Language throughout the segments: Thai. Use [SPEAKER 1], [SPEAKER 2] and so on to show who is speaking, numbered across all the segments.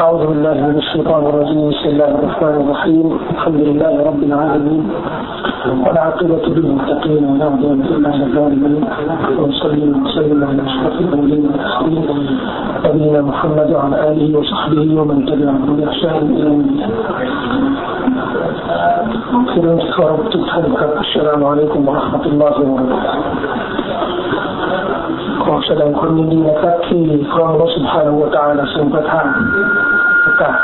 [SPEAKER 1] أعوذ بالله من الشيطان الرجيم بسم الله الرحمن الرحيم. الحمد لله رب العالمين والعاقبة للمتقين ولا عدوان إلا على الظالمين. ونصلي ونسلم على أشرف الأولين والآخرين نبينا محمد وعلى آله وصحبه ومن تبعهم بإحسان إلى يوم الدين. السلام عليكم ورحمة الله وبركاته. ข อแสดงความยินดีนะครับ ที่พระองค์สุภาพวตาและทรงประทานประกาศ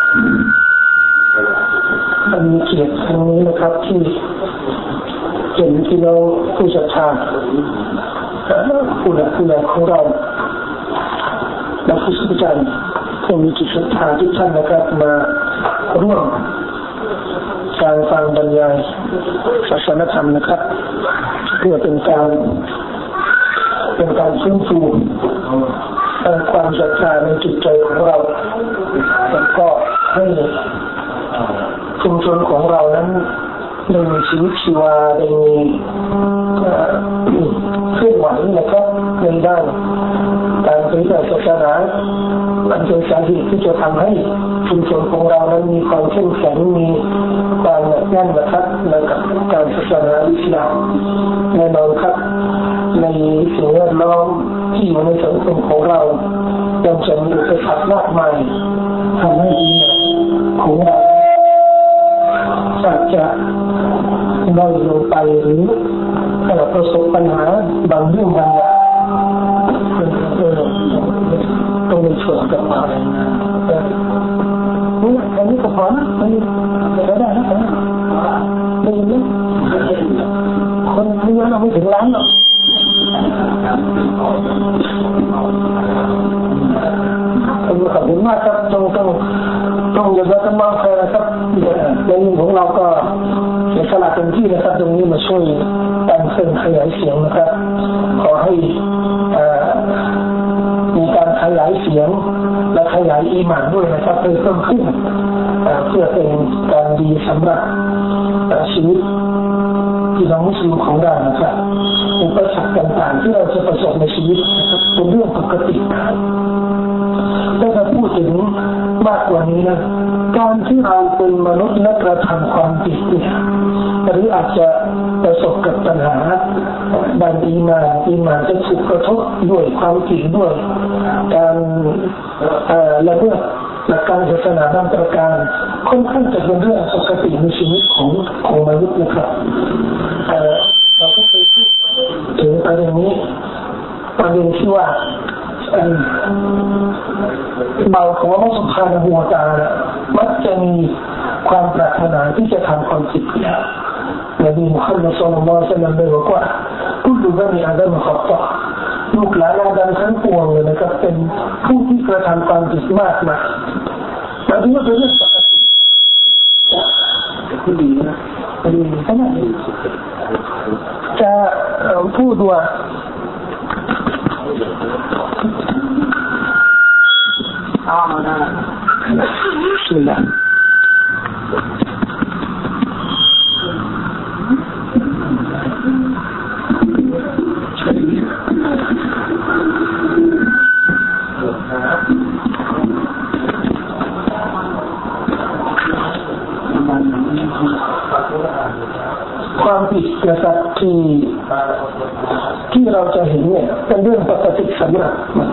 [SPEAKER 1] อันมีเกียรติครั้งนี้นะครับที่เห็นที่เราผู้ศรัทธาผู้หลักผู้ใหญ่ของเราและผู้สนใจผู้มีจิตศรัทธาทุกท่านนะครับมาร่วมการฟังบรรยายศาสนธรรมนะครับ เพื่อเป็นการ เป็นการฟื้นฟูความศรัทธาในจิตใจของเราแล้วก็ให้ชุมชนของเรานั้นได้มีชีวิตชีวาได้มีเคลื่อนไหวนะครับในด้านการเผยแผ่ศาสนาอันเป็นสาเหตุที่จะทำให้ชุมชนของเรานั้นมีความเข้มแข็งมีความหนักแน่นนะครับในกับการศาสนาอิสลามแน่นอนครับ ในสิ่งแวดล้อมที่อยู่ในสังคมของเรายังจะมีอุปสรรคมากมายทำให้ดีของเราอาจจะน้อยลงไปหรือประสบปัญหาบางเรื่องบางอย่างต้องมีส่วนกับอะไรนะนี่แค่นี้ก็พอนะไม่ได้ได้นะครับได้ยินไหมคนไม่เยอะเราไม่ถึงล้านหรอก ต้องต้องต้องยอมรับมากเลยนะครับในมุมของเราก็เสียสละเต็มที่นะครับ ตรงนี้มาช่วยการเสริมขยายเสียงนะครับ ขอให้มีการขยายเสียง และขยายอีหมานด้วยนะครับเพิ่มขึ้นเพื่อเป็นการดีสำหรับชีวิตพี่น้องมุสลิมของเรานะครับอุปสรรคต่างๆที่เราจะประสบในชีวิตนะครับเป็นเรื่องปกติถ้าเราพูดถึงมากกว่านี้นะการที่เราเป็นมนุษย์และกระทำความผิดเนี่ยหรืออาจจะประสบกับปัญหาด้านอีมาอีมาจะถูกกระทบด้วยความผิดด้วย การละเมิดหลักการศาสนาบางประการค่อนข้างจะเป็นเรื่องปกติในชีวิตของของมนุษย์นะครับ เบาของว่าสุภาพหัวตามักจะมีความปรารถนาที่จะทำความผิดแล้วนบีมุฮัมมัดสุลลัลลสัลลัมได้บอกว่าทุกบนีอาดัมขอบต่อลูกหลานอาดัมทั้งปวงเลยนะครับเป็นผู้ที่กระทำความผิดมากมายมายถึงว่าเป็นเรื่องปกติดีนะดีขนาดจะพูดว่า بسم اللهความผิดนะครับที่ที่เราจะเห็นเนี่ยเป็นเรื่องปกติสำหรับที่ไม่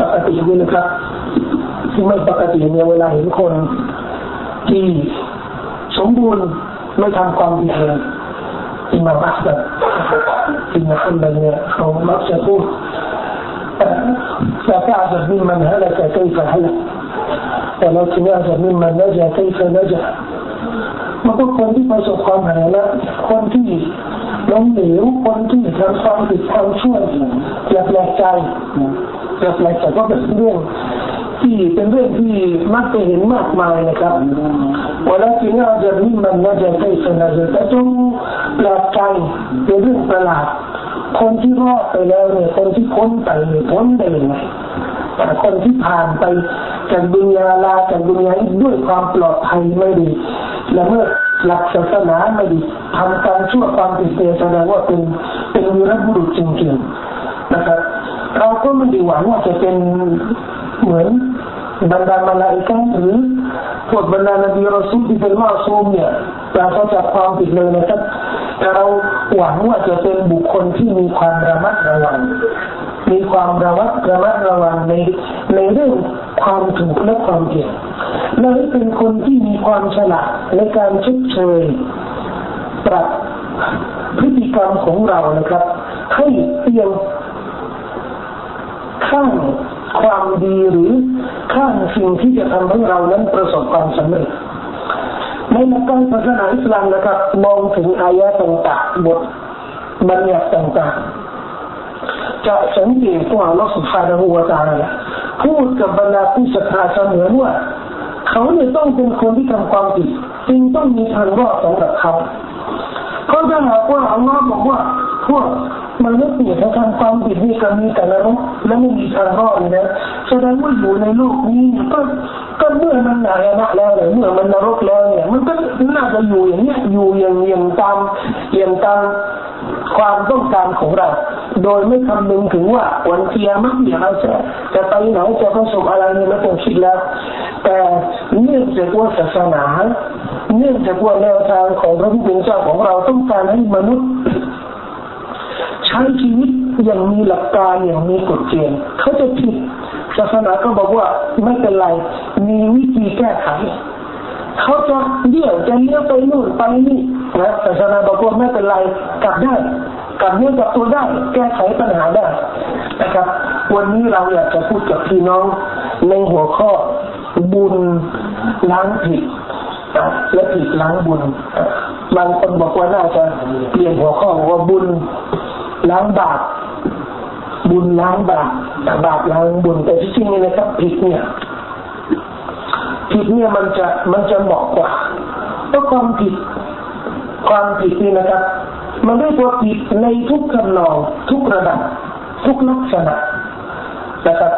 [SPEAKER 1] ปกติด้วยนะครับที่ไม่ปกติเนี่ยเวลาเห็นคนที่สมบูรณ์ไม่ทำความผิดเลยอิมามอัสซันอิมามอัสซันเนี่ยเขามักจะพูดแต่กาจจะมีมันฮะละแต่ก็อีกฮะละแต่เราที่อาจจะมีมันละจะก็อีกละจะมันก็คนที่ประสบความหายนะคนที่ ล้มเหลวคนที่ทำความผิดความชั่วอย่าแปลกใจอย่าแปลกใจก็เป็นเรื่องที่เป็นเรื่องที่มักจะเห็นมากมายนะครับเวลาที่เราจะมีมันน่าจะใกล้สนาจะจงแปลกใจเป็นเรื่องประหลาดคนที่รอดไปแล้วเนี่ยคนที่พ้นไปเนี่ยพ้นได้ยังไงแต่คนที่ผ่านไปจากดุนยาลาจากดุนยาด้วยความปลอดภัยไม่ดีและเมื่อ หลักศาสนาไม่ดีทำการชั่วความผิดเแสดงว่าเป็นเป็นวีรบุรุษจริงๆนะครับเราก็ไม่ได้หวังว่าจะเป็นเหมือนบรรดามาลาอิกาหรือพวกบรรดานบีรอซูลที่เป็นมาซูมเนี่ยเราก็จะความผิดเลยนะครับแต่เราหวังว่าจะเป็นบุคคลที่มีความระมัดระวัง มีความระมัดระมัดระวังในในเรื่อง ความถูกและความผิดและเป็นคนที่มีความฉลาดในการชดเชยปรับพฤติกรรมของเรานะครับ ให้เตียงข้างความดีหรือข้างสิ่งที่จะทำให้เรานั้นประสบความสำเร็จในหลักการศาสนาอิสลามนะครับ มองถึงอายะต่างๆบทบัญญัติต่างๆ จะสังเกตว่าอัลลอฮฺสุบฮานะฮูวาตาลพูดกับบรรดาผู้ศรัทธาเสมอว่า เขาเนี่ยต้องเป็นคนที่ทำความผิดจึงต้องมีทางรอดสำหรับเขาเพราะถ้าหากว่าอัลลอฮ์บอกว่าพวกมนุษย์เนี่ยถ้าทำความผิดนี่ก็มีแต่ละรกและไม่มีทางรอดนะแสดงว่าอยู่ในโลกนี้ก็ก็เมื่อมันหายนะแล้วเนี่ยเมื่อมันนรกแล้วเนี่ยมันก็น่าจะอยู่อย่างเนี้ยอยู่อย่างอย่างตามอย่างตาม ความต้องการของเรา โดยไม่คำนึงถึงว่าวันเทียมักเดี๋ยวเราจะจะไปไหนจะประสบอะไรนี่ไม่ต้องคิดแล้ว แต่เนื่องจากว่าศาสนา เนื่องจากว่าแนวทางของพระผู้เป็นเจ้าของเราต้องการให้มนุษย์ใช้ชีวิตอย่างมีหลักการอย่างมีกฎเกณฑ์เขาจะผิดศาสนาก็บอกว่าไม่เป็นไร มีวิธีแก้ไข เขาจะเลี้ยวจะเลี้ยวไปนู่นไปนี่นะศาสนาบอกว่าไม่เป็นไรกลับได้กลับเนื้อกลับตัวได้ แก้ไขปัญหาได้นะครับ วันนี้เราอยากจะพูดกับพี่น้องในหัวข้อบุญล้างผิดและผิดล้างบุญบางคนบอกว่าน่าจะเปลี่ยนหัวข้อว่าบุญล้างบาปบุญล้างบาปบาปล้างบุญแต่ที่จริงเนี่ยนะครับผิดเนี่ย ผิดเนี่ยมันจะมันจะเหมาะกว่าเพราะความผิดความผิดนี่นะครับ มันได้ตัวผิดในทุกคำนองทุกระดับ ทุกลักษณะนะครับ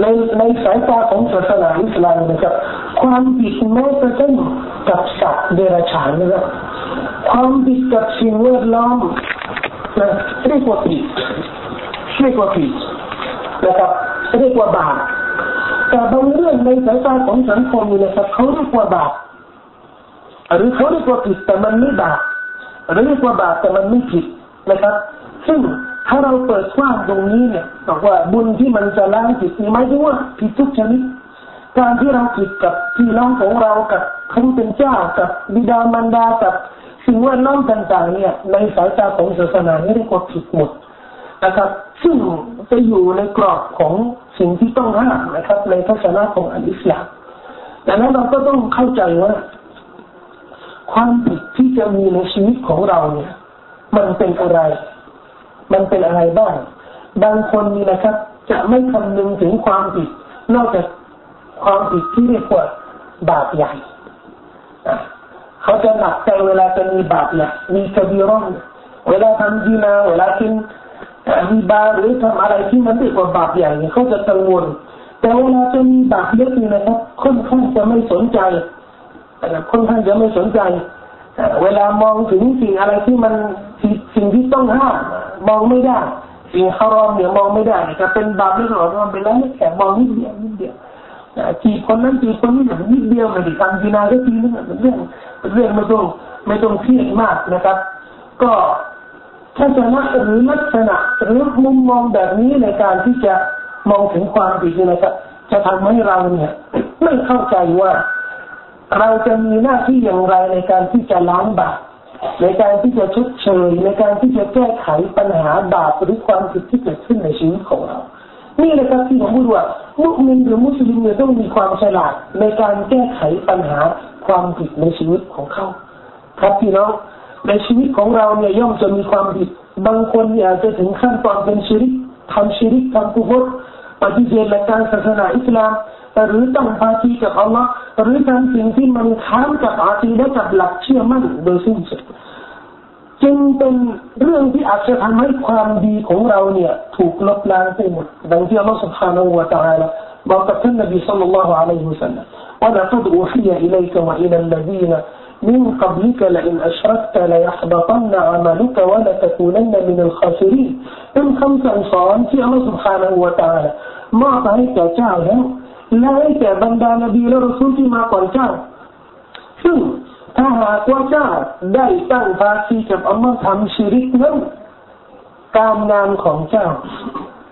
[SPEAKER 1] ในในสายตาของศาสนาอิสลามนะครับ ความผิดแม้กระทั่งกับสัตว์เดรัจฉานนะครับความผิดกับสิ่งแวดล้อมนะเรียกว่าผิดเรียกว่าผิดนะครับเรียกว่าบาป แต่บางเรื่องในสายตาของสังคมนี่นะครับเขาเรียกว่าบาปหรือเขาเรียกว่าผิดแต่มันไม่บาปหรือเรียกว่าบาปแต่มันไม่ผิดนะครับ ซึ่งถ้าเราเปิดกว้างตรงนี้เนี่ยบอกว่าบุญที่มันจะล้างผิดนี่หมายถึงว่าผิดทุกชนิดการที่เราผิดกับพี่น้องของเรากับพระผู้เป็นเจ้ากับบิดามารดากับสิ่งแวดล้อมต่างๆเนี่ยในสายตาของศาสนาไม่ได้กดผิดหมดนะครับ ซึ่งจะอยู่ในกรอบของ สิ่งที่ต้องห้ามนะครับ ในทัศนะของอัลอิสลามดังนั้นเราก็ต้องเข้าใจว่า ความผิดที่จะมีในชีวิตของเราเนี่ย มันเป็นอะไร มันเป็นอะไรบ้าง บางคนนี่นะครับ จะไม่คำนึงถึงความผิด นอกจากความผิดที่เรียกว่าบาปใหญ่เขาจะหนักใจเวลาจะมีบาปใหญ่มีกบีร้อนเวลาทำดีนาเวลากิน มีบาหรือทำอะไรที่มันเรีกว่าบาปใหญ่เขาจะกังวล แต่เวลาจะมีบาปเล็กนี่นะครับค่อนข้างจะไม่สนใจค่อนข้างจะไม่สนใจเวลามองถึงสิ่งอะไรที่มันสิ่งที่ต้องห้ามมองไม่ได้สิ่งคารอมเนี่ยมองไม่ได้จะเป็นบาปไม่หรอมันเป็นแล้วแค่มองนิดเดียวนิดเดียวจีบคนนั้นจีบคนนี้แบบนิดเดียวไม่ได้ทำจีนาก็ทีนึงเป็นเรื่องเป็นเรื่องไม่ต้องไม่ต้องเครียดมากนะครับ ก็ ทัศนะหรือลักษณะหรือมุมมองแบบนี้ในการที่จะมองถึงความผิดนะครับ จะทำให้เราเนี่ยไม่เข้าใจว่า เราจะมีหน้าที่อย่างไรในการที่จะล้างบาปในการที่จะชดเชยในการที่จะแก้ไขปัญหาบาปหรือความผิดที่เกิดขึ้นในชีวิตของเรา นี่แหละครับที่ผมพูดว่ามุสลิมหรือมุสลิมเนี่ยต้องมีความฉลาดในการแก้ไขปัญหาความผิดในชีวิตของเขา ครับพี่น้อง ในชีวิตของเราเนี่ยย่อมจะมีความผิด บางคนเนี่ยจะถึงขั้นตอนเป็นชีริกทำชีริกทำกุฟรปฏิเสธหลักการศาสนาอิสลามหรือต้องพาทีกับอัลลอฮ์หรือทำสิ่งที่มันค้านกับอาตีและกับหลักเชื่อมั่นโดยสิ้นสุดจึงเป็นเรื่องที่อาจจะทำให้ความดีของเราเนี่ยถูกลบล้างไปหมดดังที่อัลลอฮฺ سبحانه และ تعالى บอกกับท่านนบี صلى الله عليه وسلم ولقد أوحي إليك وإلى الذين من قبلك لئن أشركت ليحبطن عملك ولتكونن من الخاسرين เป็นคำสั่งสอนที่อัลลอฮฺ سبحانه และ تعالى มอบให้แก่เจ้าแล้วและให้แก่บรรดานบีและรสุลที่มาก่อนเจ้าซึ่งถ้าหากว่าเจ้าได้ตั้งภาคีกับอัลลอฮ์ทำชีริกนั้นการงานของเจ้า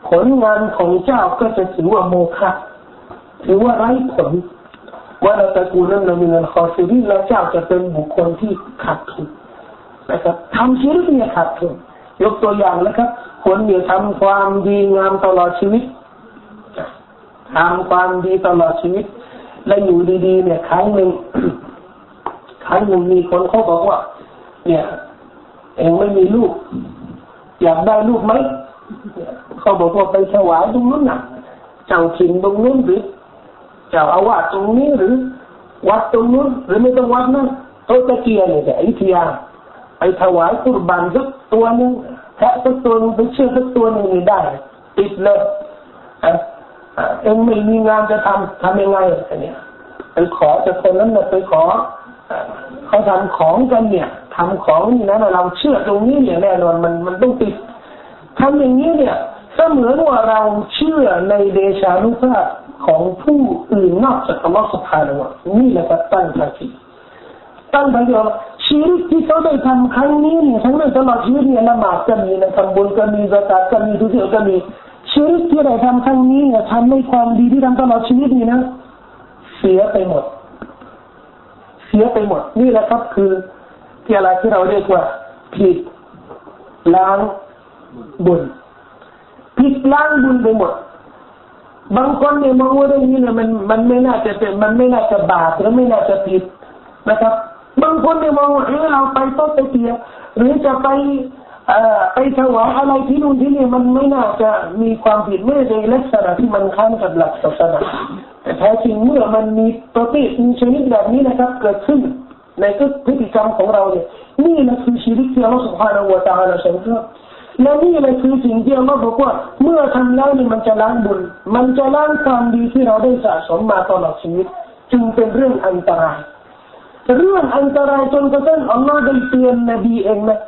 [SPEAKER 1] ผลงานของเจ้าก็จะถือว่าโมฆะถือว่าไร้ผล ว่าเราตะกูนั้นเรามีเงินคอซีรีแล้วเจ้าจะเป็นบุคคลที่ขาดทุนนะครับทำชีวิตเนี่ยขาดทุนยกตัวอย่างนะครับ คนเนี่ยทำความดีงามตลอดชีวิตทำความดีตลอดชีวิต และอยู่ดีๆ เนี่ยครั้งหนึ่งครั้งหนึ่งมีคนเขาบอกว่า เนี่ย เองไม่มีลูก อยากได้ลูกไหมเขาบอกว่าไปถวายตรงนู้นน่ะ เจ้าถิ่นตรงนู้นหรือ จ้าอาวาสตรงนี้หรือวัดตรงนู้นหรือไม่ต้องวัดนั่นโตตะเกียเนี่ยแต่อิทยาไปถวายกุรบานสักตัวนึงแพะสักตัวนึงไปเชื่อสักตัวนึงได้ติดเลยเอ็งไม่มีงานจะทำทำยังไงอันเนี้ยไปขอจากคนนั้นเนี่ยไปขอเขาทำของกันเนี่ยทำของนี่นะเราเชื่อตรงนี้เนี่ยแน่นอนมันมันต้องติดทำอย่างนี้เนี่ยเสมือนว่าเราเชื่อในเดชานุภาพ ของผู้อื่นนอกจากอัลลอฮฺสุบฮานะวะนี่แหละก็ตั้งภาคีตั้งภาคีว่าชีวิตที่เขาได้ทำครั้งนี้เนี่ยทั้งในตลอดชีวิตเนี่ยละหมาดก็มีนะทำบุญก็มีสกาดก็มีทุกอย่างก็มีชีวิตที่ได้ทำครั้งนี้เนี่ยทำในความดีที่ทำตลอดชีวิตนี่นะ เสียไปหมด เสียไปหมด นี่แหละครับคือที่อะไรที่เราเรียกว่าผิดล้างบุญผิดล้างบุญไปหมด บางคนเนี่ยมองว่าเรื่องนี้เนี่ยมันมันไม่น่าจะเป็นมันไม่น่าจะบาปหรือไม่น่าจะผิดนะครับ บางคนเนี่ยมองว่าเออเราไปต้นไปเตียหรือจะไปเอ่อไปถวายอะไรที่นู่นที่นี่มันไม่น่าจะมีความผิดไม่ในลักษณะที่มันค้านกับหลักศาสนาแต่แท้จริงเมื่อมันมีตัวติมีชนิดแบบนี้นะครับ เกิดขึ้นในพฤติกรรมของเราเนี่ยนี่แหละคือชีวิตที่เราสุภาพวตาเราชอบ และนี่แหละคือสิ่งที่เราบอกว่า เมื่อทำแล้วนี่มันจะล้างบุญ มันจะล้างความดีที่เราได้สะสมมาตลอดชีวิต จึงเป็นเรื่องอันตรายเรื่องอันตรายจนกระทั่งอัลลอฮ์ได้เตือนนบีเองนะ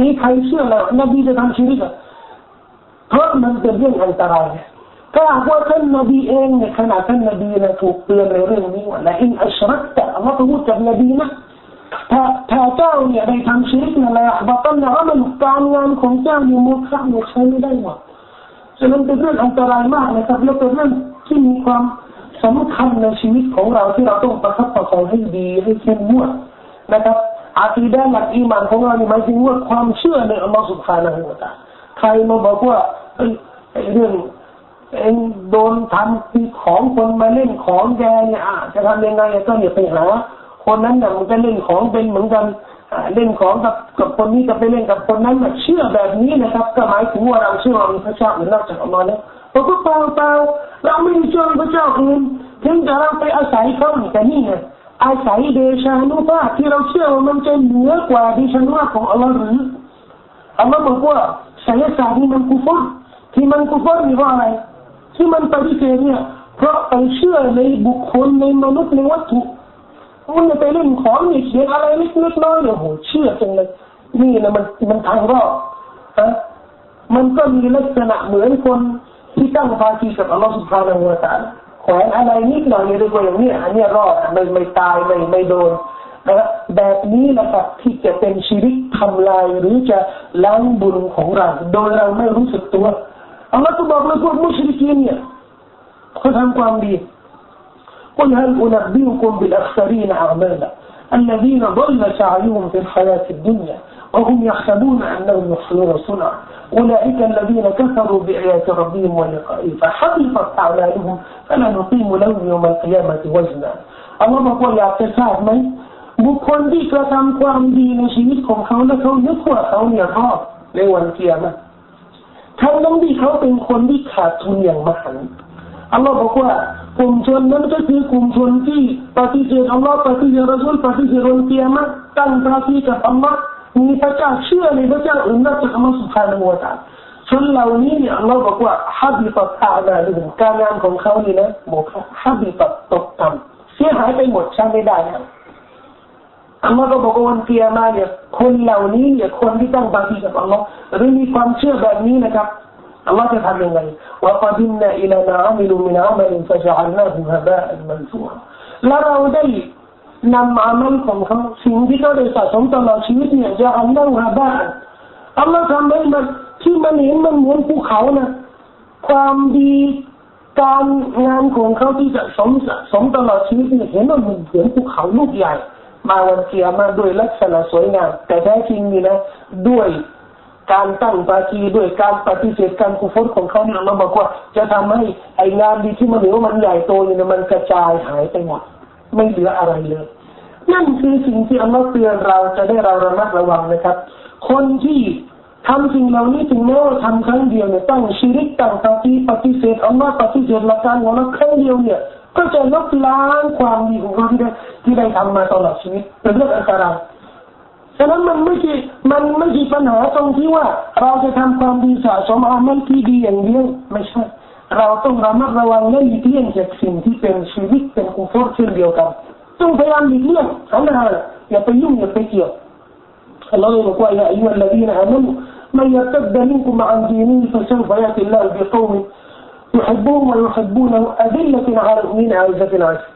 [SPEAKER 1] มีใครเชื่อแล้วนบีจะทำชีวิตเพราะมันเป็นเรื่องอันตรายถ้าว่าท่านนบีเองเนี่ยขณะท่านนบีนะถูกเตือนในเรื่องนี้ว่าละอินอัชรักแต่อัลลอฮ์พูดกับนบีนะ ถ้าถ้าเจ้าเนี่ยได้ทำชีริกนั่นแหละบัตันนะมันการงานของเจ้าเนี่มุขะมุใช้ไม่ได้หมดฉะนั้นเป็นเรื่องอันตรายมากนะครับและเป็นเรื่องที่มีความสำคัญในชีวิตของเราที่เราต้องประคับประคองให้ดีให้เข้มงวดนะครับอาคีดะหลักอีมานของเรานี่หมายถึงว่าความเชื่อในอัลลอฮฺสุบฮานะฮูวะตาใครมาบอกว่าเอ้ยเรื่องเองโดนทำของคนมาเล่นของแกเนี่ยจะทำยังไงก็อย่าไปหา คนนั้นน่ะมันก็เล่นของเป็นเหมือนกันเล่นของกับกับคนนี้ก็ไปเล่นกับคนนั้นแบบเชื่อแบบนี้นะครับ ก็หมายถึงว่าเราเชื่อว่ามีพระเจ้าหรือนอกจากอัลลอฮ์แล้วเราก็เปล่าเปล่าเราไม่เชื่อพระเจ้าอื่นถึงจะเราไปอาศัยเขาแต่นี่ไงอาศัยเดชานุภาพที่เราเชื่อว่ามันจะเหนือกว่าเดชานุภาพของอัลลอฮ์หรืออัลลอฮ์บอกว่าไสยศาสตร์นี่มันกุฟรที่มันกุฟรนี่เพราะอะไร ที่มันปฏิเสธเนี่ยเพราะไปเชื่อในบุคคลในมนุษย์ในวัตถุ มันไปเล่นของมีเสียงอะไรเล็กๆน้อยๆโอ้โหเชื่อจังเลยนี่นะมันมันทางรอดฮะมันก็มีลักษณะเหมือนคนที่ตั้งภาคีกับอัลลอฮฺสุบฮานาอูตาแขวนอะไรนิดหน่อยเรียกว่าอย่างนี้อันนี้รอดไม่ไม่ตายไม่ไม่โดนนะแบบนี้แหละครับที่จะเป็นชีวิตทำลายหรือจะล้างบุญของเรา โดยเราไม่รู้สึกตัวอัลลอฮฺก็บอกเลยพวกมุชริกีนเนี่ยเขาทำความดี قل هل أنبئكم بالأخسرين أعمالا الذين ضل سعيهم في الحياة الدنيا وهم يحسبون أنهم يحسنون صنعا أولئك الذين كفروا بآيات ربهم ولقائه فحبطت أعمالهم فلا نقيم لهم يوم القيامة وزنا. الله บอกอยากจะทราบไหมบุคคลที่กระทำความดีในชีวิตของเขาและเขานึกว่าเขาเนี่ยรอดในวันเกียรติทั้งที่เขาเป็นคนที่ขาดทุนอย่างมหันต์อัลลอฮ์บอกว่า กลุ่มชนนั้นก็คือกลุ่มชนที่ปฏิเสธอัลลอฮ์ปฏิเสธรสุลปฏิเสธวันเกียรติตั้งภาคีกับอัลลอฮ์มีพระเจ้าเชื่อในพระเจ้าอื่นนอกจากอัลลอฮ์สุภาพนวตาชนเหล่านี้เนี่ยอัลลอฮ์บอกว่าฮับิตัดอาณาลิมการงานของเขานี่นะบอกฮับิตัดตกต่ำเสียหายไปหมดใช้ไม่ได้นะอัลลอฮ์ก็บอกว่าวันเกียร์มาเนี่ยคนเหล่านี้เนี่ยคนที่ต้องบาดีกับอัลลอฮ์หรือมีความเชื่อแบบนี้นะครับ อัลลอฮ์จะทำยังไงว่าปดินนาอิลานาอัมิลุมินาอัมลินฟะจัลนาฮุฮะบะอันมันซูฮและเราได้นำอามัลของเขาสิ่งที่เขาได้สะสมตลอดชีวิตเนี่ยจะอัลลอฮ์ฮะบะอัลลอฮ์ทำให้มันที่มันเห็นมันเหมือนภูเขานะความดีการงานของเขาที่จะสมสมตลอดชีวิตเนี่ยเห็นว่ามันเหมือนภูเขาลูกใหญ่มาวันเกียร์มาด้วยลักษณะสวยงามแต่แท้จริงนี่นะด้วย การตั้งปากีด้วยการปฏิเสธการกุฟรของเขาเนี่ยเราบอกว่า จะทำให้ไองานดีที่มันเหนือมันใหญ่โตเนี่ยมันกระจายหายไปหมดไม่เหลืออะไรเลย นั่นคือสิ่งที่อัลลอฮ์เตือนเราจะได้เราระมัดระวังนะครับ คนที่ทำสิ่งเหล่านี้ถึงแม้ว่าทำครั้งเดียวเนี่ยตั้งชีริกตั้งปฏิปฏิเสธอัลลอฮ์ปฏิเสธหลักการของเราครั้งเดียวเนี่ยก็จะลบล้างความดีของเราที่ได้ที่ได้ทำมาตลอดชีวิตเป็นเรื่องอันตราย ฉะนั้นมันไม่ใช่มันไม่ใช่ปัญหาตรงที่ว่า เราจะทำความดีสะสมอามัลที่ดีอย่างเดียวไม่ใช่ เราต้องระมัดระวังและหลีกเลี่ยงจากสิ่งที่เป็นชีวิตเป็นกุฟรเช่นเดียวกันต้องพยายามหลีกเลี่ยงสันดานอย่าไปยุ่งอย่าไปเกี่ยวอัลลอฮฺบอกว่าอย่าอายุอัลลดีนอามันุ من يرتد منكم عن دينه فسوف يأتي الله بقوم يحبون ويحبونه أذلة على المؤمنين عزة عزة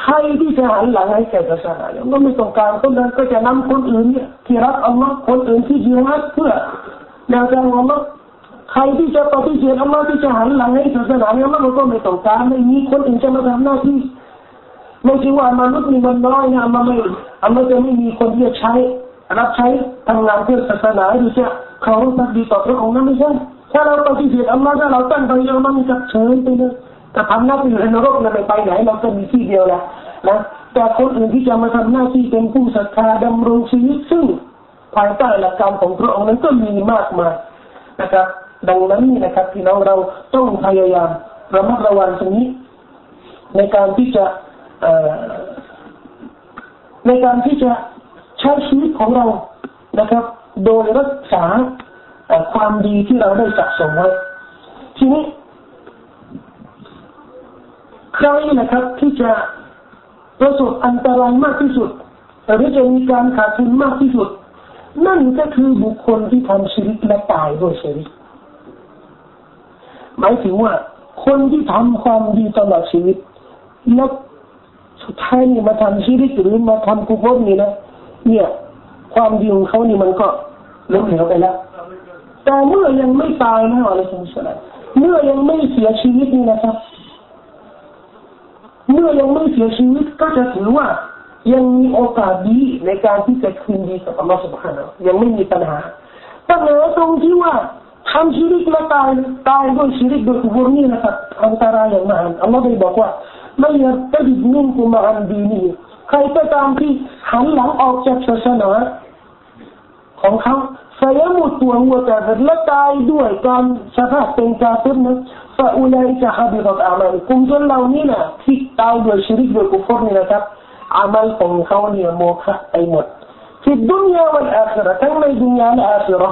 [SPEAKER 1] ใครที่จะหันหลังให้แก่ศาสนาเนี่ยก็ไม่ต้องการคนนั้นก็จะนำคนอื่นเนี่ย ที่รักอัลลอฮ์คนอื่นที่ยิรักเพื่อแนวทางอัลลอฮ์ใครที่จะปฏิเสธอัลลอฮ์ที่จะหันหลังให้ศาสนาเนี่ยมันก็ไม่ต้องการไม่มีคนอื่นจะมาทำหน้าที่ไม่ใช่ว่ามนุษย์มีมันน้อยนะมันไม่อัลลอฮ์จะไม่มีคนที่จะใช้ รับใช้ทำงานเพื่อศาสนาหรือจะเขาสักดีต่อพระองค์นั้นไม่ใช่ถ้าเราปฏิเสธอัลลอฮ์ถ้าเราตั้งใจอัลลอฮ์มันจะเฉยไปเลย แต่ทำหน้าที่ในนรกเราไปไปไหนเราก็มีที่เดียวแหละนะแต่คนอื่นที่จะมาทำหน้าที่เป็นผู้ศรัทธาดำรงชีวิตซึ่งภายใต้หลักการของพระองค์นั้นก็มีมากมายนะครับ ดังนั้นนี่นะครับที่น้องเราต้องพยายามระมัดระวังตรงนี้ ในการที่จะในการที่จะใช้ชีวิตของเรานะครับ โดยรักษาความดีที่เราได้สะสมไว้ทีนี้ ใครนะครับ ที่จะประสบอันตรายมากที่สุดหรือจะมีการขาดทุนมากที่สุด นั่นก็คือบุคคลที่ทำชีวิตและตายด้วยชีวิตหมายถึงว่า คนที่ทำความดีตลอดชีวิตแล้วสุดท้ายนี่มาทำชีวิตหรือมาทำกุศลนี่นะเนี่ย ความดีของเขานี่มันก็ล้มเหลวไปแล้วแต่เมื่อยังไม่ตายนะอะไรสักอย่างเมื่อยังไม่เสียชีวิตนี่นะครับ เมื่อยังไม่เสียชีวิตก็จะถือว่ายังมีโอกาสดีในการที่จะคืนดีกับอัลลอฮฺสุบฮานะยังไม่มีปัญหาปัญหาตรงที่ว่าทำชีริกและตายตายด้วยชีริกโดยกุบรนี่นะครับอันตรายอย่างมากอัลลอฮฺได้บอกว่าไม่ยัดติดนิ่งกุมาอันดีนี่ใครก็ตามที่หันหลังออกจากศาสนาของเขาฟยมุตตัวหัวแต่และตายด้วยการสภาพเป็นกาเฟนะ ฟาอุลัยจะฮับิรัตอามัลกุมจนเหล่านี้นะที่ตายด้วยชีริกด้วยกุฟรนี่นะครับอามัลของเขาเนี่ยโมฆะไปหมดที่ดุนยาวันอาคราทั้งในดุนยาและอาครา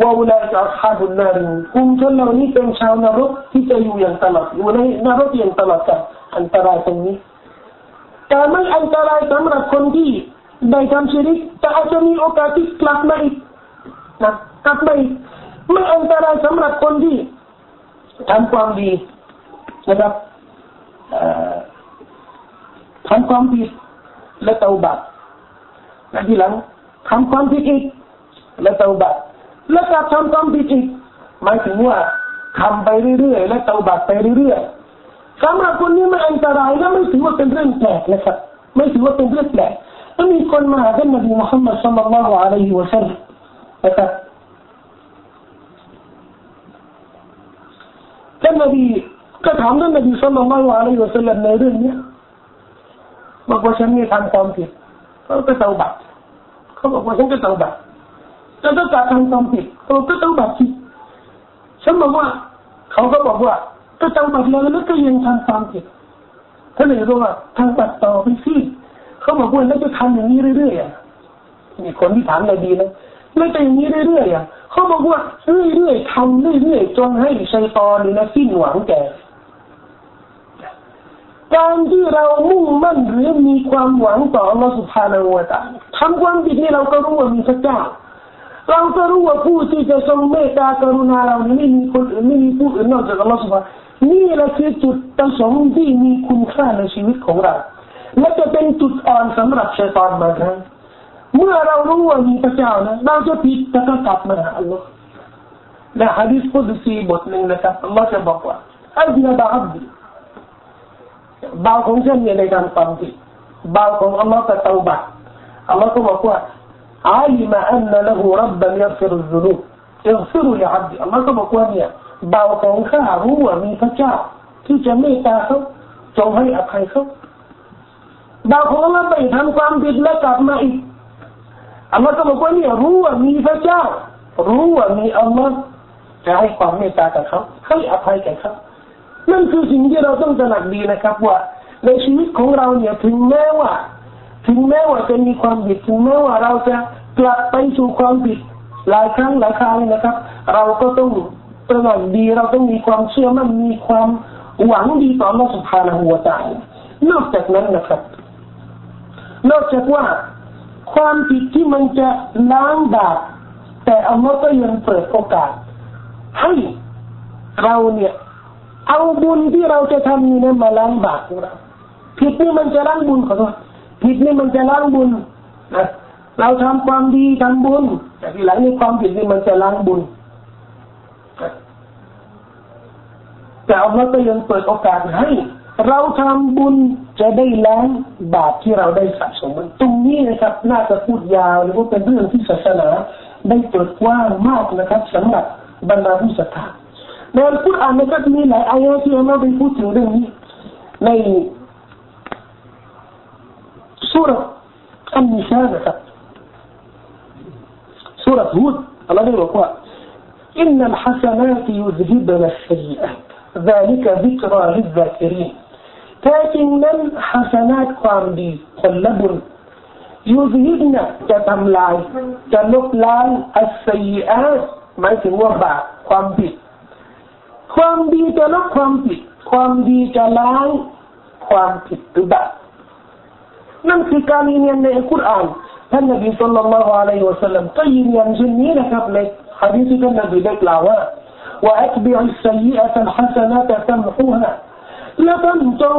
[SPEAKER 1] ว่าอุลัยจะอับบุนนารินกุมจนเหล่านี้เป็นชาวนรกที่จะอยู่อย่างตลอดอยู่ในนรกอย่างตลอดกันอันตรายตรงนี้แต่ไม่อันตรายสำหรับคนที่ได้ทำชีริกแต่อาจจะมีโอกาสที่กลับมาอีกนะกลับมาอีกไม่อันตรายสำหรับคนที่ ทำความดีนะครับทำความผิดและเตาบัตและทีหลังทำความผิดอีกและเตาบัตและกลับทำความผิดอีกหมายถึงว่าทำไปเรื่อยๆและเตาบัตไปเรื่อยๆสำหรับคนนี้ไม่อันตรายและไม่ถือว่าเป็นเรื่องแปลกนะครับไม่ถือว่าเป็นเรื่องแปลกมีคนมาหาท่านนบีมุฮัมมัดสัลลัลลอฮุอะลัยฮิวะสัลลัมนะครับ ท่านนบีก็ถามท่านนบีสัลลัลลอฮุอะลัยฮิวะสัลลัมในเรื่องนี้บอกว่าฉันนี่ทำความผิดเขาก็เตาบัตเขาบอกว่าฉันก็เตาบัตแล้วก็การทำความผิดเขาก็เตาบัตสิฉันบอกว่าเขาก็บอกว่าก็เตาบัตแล้วแล้วก็ยังทำความผิดท่านเลยบอกว่าทำบัตต่อไปสิเขาบอกว่าแล้วจะทำอย่างนี้เรื่อยๆมีคนที่ถามนบีนะไม่แต่อย่างนี้เรื่อยๆ เขาบอกว่าเรื่อยๆทำเรื่อยๆจนให้ชัยตอนนี่นะสิ้นหวังแก่การที่เรามุ่งมั่นหรือมีความหวังต่อเราสุภาณวตาทำความดีนี่เราก็รู้ว่ามีพระเจ้า เราก็รู้ว่าผู้ที่จะทรงเมตตากรุณาเราไม่มีคนไม่มีผู้อื่นนอกจากเราสุภานี่แหละคือจุดประสงค์ที่มีคุณค่าในชีวิตของเราและจะเป็นจุดอ่อนสำหรับชัยตอนมาครับ เมื่อเรารู้ว่ามีพระเจ้านะเราจะผิดแต่ก็กลับมาหาอัลลอฮ์และฮะดิษพุทธซีบทหนึ่งนะครับอัลลอฮ์จะบอกว่าอัลลอฮ์บาอับดีบาของฉันเนี่ยในการฟังผิดบาของอัลลอฮ์จะเตาบัตอัลลอฮ์ก็บอกว่า علم أن له ربا يغفر الذنوب يغفر لعبدي อัลลอฮ์ก็บอกว่าเนี่ยบาของข้ารู้ว่ามีพระเจ้าที่จะเมตตาเขาจงให้อภัยเขาบาของเราไปทำความผิดแล้วกลับมาอีก อัลลอฮ์ก็บอกว่าเนี่ยรู้ว่ามีพระเจ้า รู้ว่ามีอัลลอฮ์จะให้ความเมตตากับเขาให้อภัยแก่เขานั่นคือสิ่งที่เราต้องตระหนักดีนะครับ ว่า ในชีวิตของเราเนี่ยถึงแม้ว่า ถึงแม้ว่าจะมีความผิดถึงแม้ว่าเราจะกลับไปสู่ความผิดหลายครั้งหลายครั้งนะครับ เราก็ต้องตระหนักดีเราต้องมีความเชื่อมั่นมีความหวังดีต่อพระสุภาณหัวใจนอกจากนั้นนะครับ นอกจากว่า ความผิดที่มันจะล้างบาปแต่อัลลอฮ์ก็ยังเปิดโอกาส ให้เราเนี่ย เอาบุญที่เราจะทำนี่นะมาล้างบาปของเราผิดนี่มันจะล้างบุญขอโทษผิดนี่มันจะล้างบุญนะเราทำความดีทำบุญ แต่ทีหลังนี่ความผิดนี่มันจะล้างบุญแต่อัลลอฮ์ก็ยังเปิดโอกาสให้ เราทำบุญจะได้ล้างบาปที่เราได้สะสมตรงนี้นะครับ น่าจะพูดยาวหรือว่าเป็นเรื่องที่ศาสนาได้เปิดกว้างมากนะครับสำหรับบรรดาผู้ศรัทธาในอัลกุรอานนะครับมีหลายอายะที่เราได้พูดถึงเรื่องนี้ในสุรอันนิชานะครับสุรฮูดอัลลอฮ์ได้บอกว่า إن الحسنات يذهبن السيئات ذلك ذكرى للذاكرين แ ท้จริงนั้นฮัสนาตความดีผลบุญยูซิดเนี่ยจะทำลายจะลบล้างอัสซีอาหมายถึงว่าบาปความผิด ความดีจะลบความผิด ความดีจะล้างความผิดหรือบาปนั่นคือการยืนยันในอัลกุรอานท่านนบีสุลต่านละฮ์อะลัยฮิวะสัลลัมก็ยืนยันเช่นนี้นะครับในฮะดีษที่ท่านนบีได้กล่าวว่า وأتبع السيئة الحسنة تمحوها แล้วท่านจง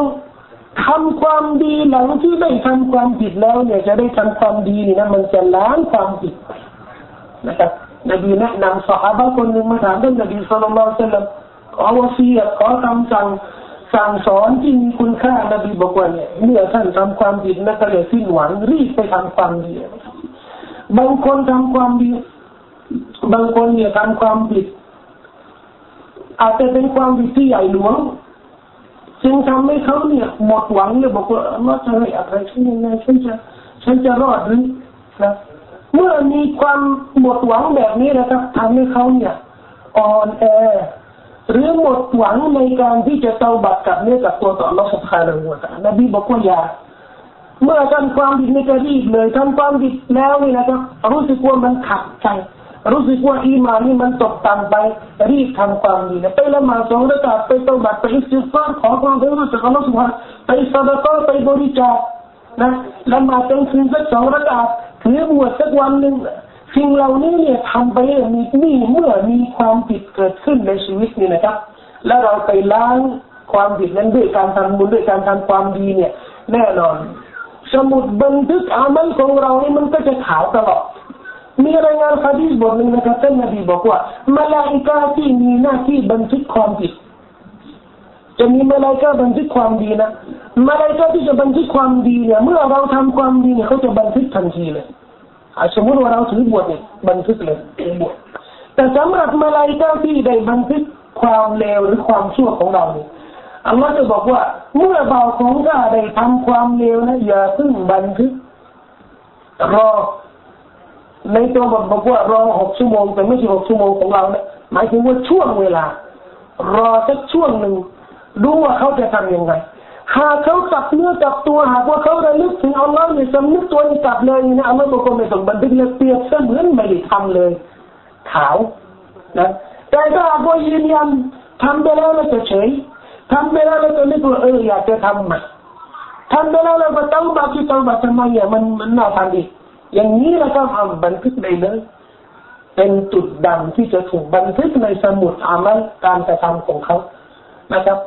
[SPEAKER 1] ทำความดีหลังที่ได้ทำความผิดแล้ว เนี่ยจะได้ทำความดีนี่นะมันจะล้างความผิดนะครับนบีแนะนำสหายคนหนึ่งมาถามท่านนบีสุลต่านละขอวสีขอคำสั่งสั่งสอนที่มีคุณค่านบีบอกว่าเนี่ยเมื่อท่านทำความผิดนะก็เลยสิ้นหวังรีบไปทำความดีบางคนทำความดี บางคนเนี่ยทำความผิดอาจจะเป็นความผิดที่ใหญ่หลวง จึงทำให้เขาเนี่ยหมดหวังเนี่ยบอกว่าว่าจะให้อะไรฉันยังไงฉันจะฉันจะรอดหรือนะเมื่อมีความหมดหวังแบบนี้นะครับทำให้เขาเนี่ยอ่อนแอหรือหมดหวังในการที่จะเตาบัตรกับเนื้อกับตัวต่อรัศคาในหัวตานบีบอกว่าอย่าเมื่อทำความผิดในกระรีบเลยทำความผิดแล้วนี่นะครับรู้สึกว่ามันขัดใจ รู้สึกว่าอีมานี่มันตกต่ำไปรีบทำความดีนะไปละหมาดสองระดับไปต้องบัตไปอิสติฟารขอความเป็นรู้สึกอัลลอฮฺสุบฮานไปซาดะก็ไปบริจาคนะละหมาดเป็นคืนสักสองระดับถือบวชสักวันหนึ่งสิ่งเหล่านี้เนี่ยทำไปมีนี่เมื่อมีความผิดเกิดขึ้นในชีวิตนี่นะครับ แล้วเราไปล้างความผิดนั้นด้วยการทำบุญด้วยการทำความดีเนี่ย แน่นอน สมุดบันทึกอามัลของเรานี่มันก็จะขาวตลอด มีรายงานฮะดีษบทหนึ่งนะครับท่านนบีบอกว่ามาลาอิกาที่มีหน้าที่บันทึกความผิดจะมีมาลาอิกาบันทึกความดีนะมาลาอิกาที่จะบันทึกความดีเนี่ยเมื่อเราทำความดีเนี่ยเขาจะบันทึกทันทีเลยสมมติว่าเราถือบวชเนี่ยบันทึกเลยบวชแต่สำหรับมาลาอิกาที่ได้บันทึกความเลวหรือความชั่วของเราเนี่ยอัลลอฮ์จะบอกว่าเมื่อเบาของข้าได้ทำความเลวนะอย่าเพิ่งบันทึกรอ ในตัวบทบอกว่ารอหกชั่วโมงแต่ไม่ใช่หกชั่วโมงของเราเนี่ยหมายถึงว่าช่วงเวลา รอสักช่วงหนึ่งดูว่าเขาจะทำยังไงหากเขากลับเนื้อกลับตัวหากว่าเขาระลึกถึงอัลลอฮ์เนี่ยสำนึกตัวนี้กลับเลยนะอัลลอฮ์บอกว่าไม่ต้องบันทึกเลยเปรียบเสมือนไม่ได้ทำเลยขาวนะแต่ถ้าหากว่ายืนยันทำไปแล้วแล้วจะเฉยทำไปแล้วเราจะนึกว่าเอออยากจะทำใหม่ทำไปแล้วเราก็ต้องบัที่ต้องบัทำไมอะมันมันน่าทำอี อย่างนี้เราก็ทำบันทึกได้เลย เป็นจุดดังที่จะถูกบันทึกในสมุดอามัลการกระทำของเขานะครับ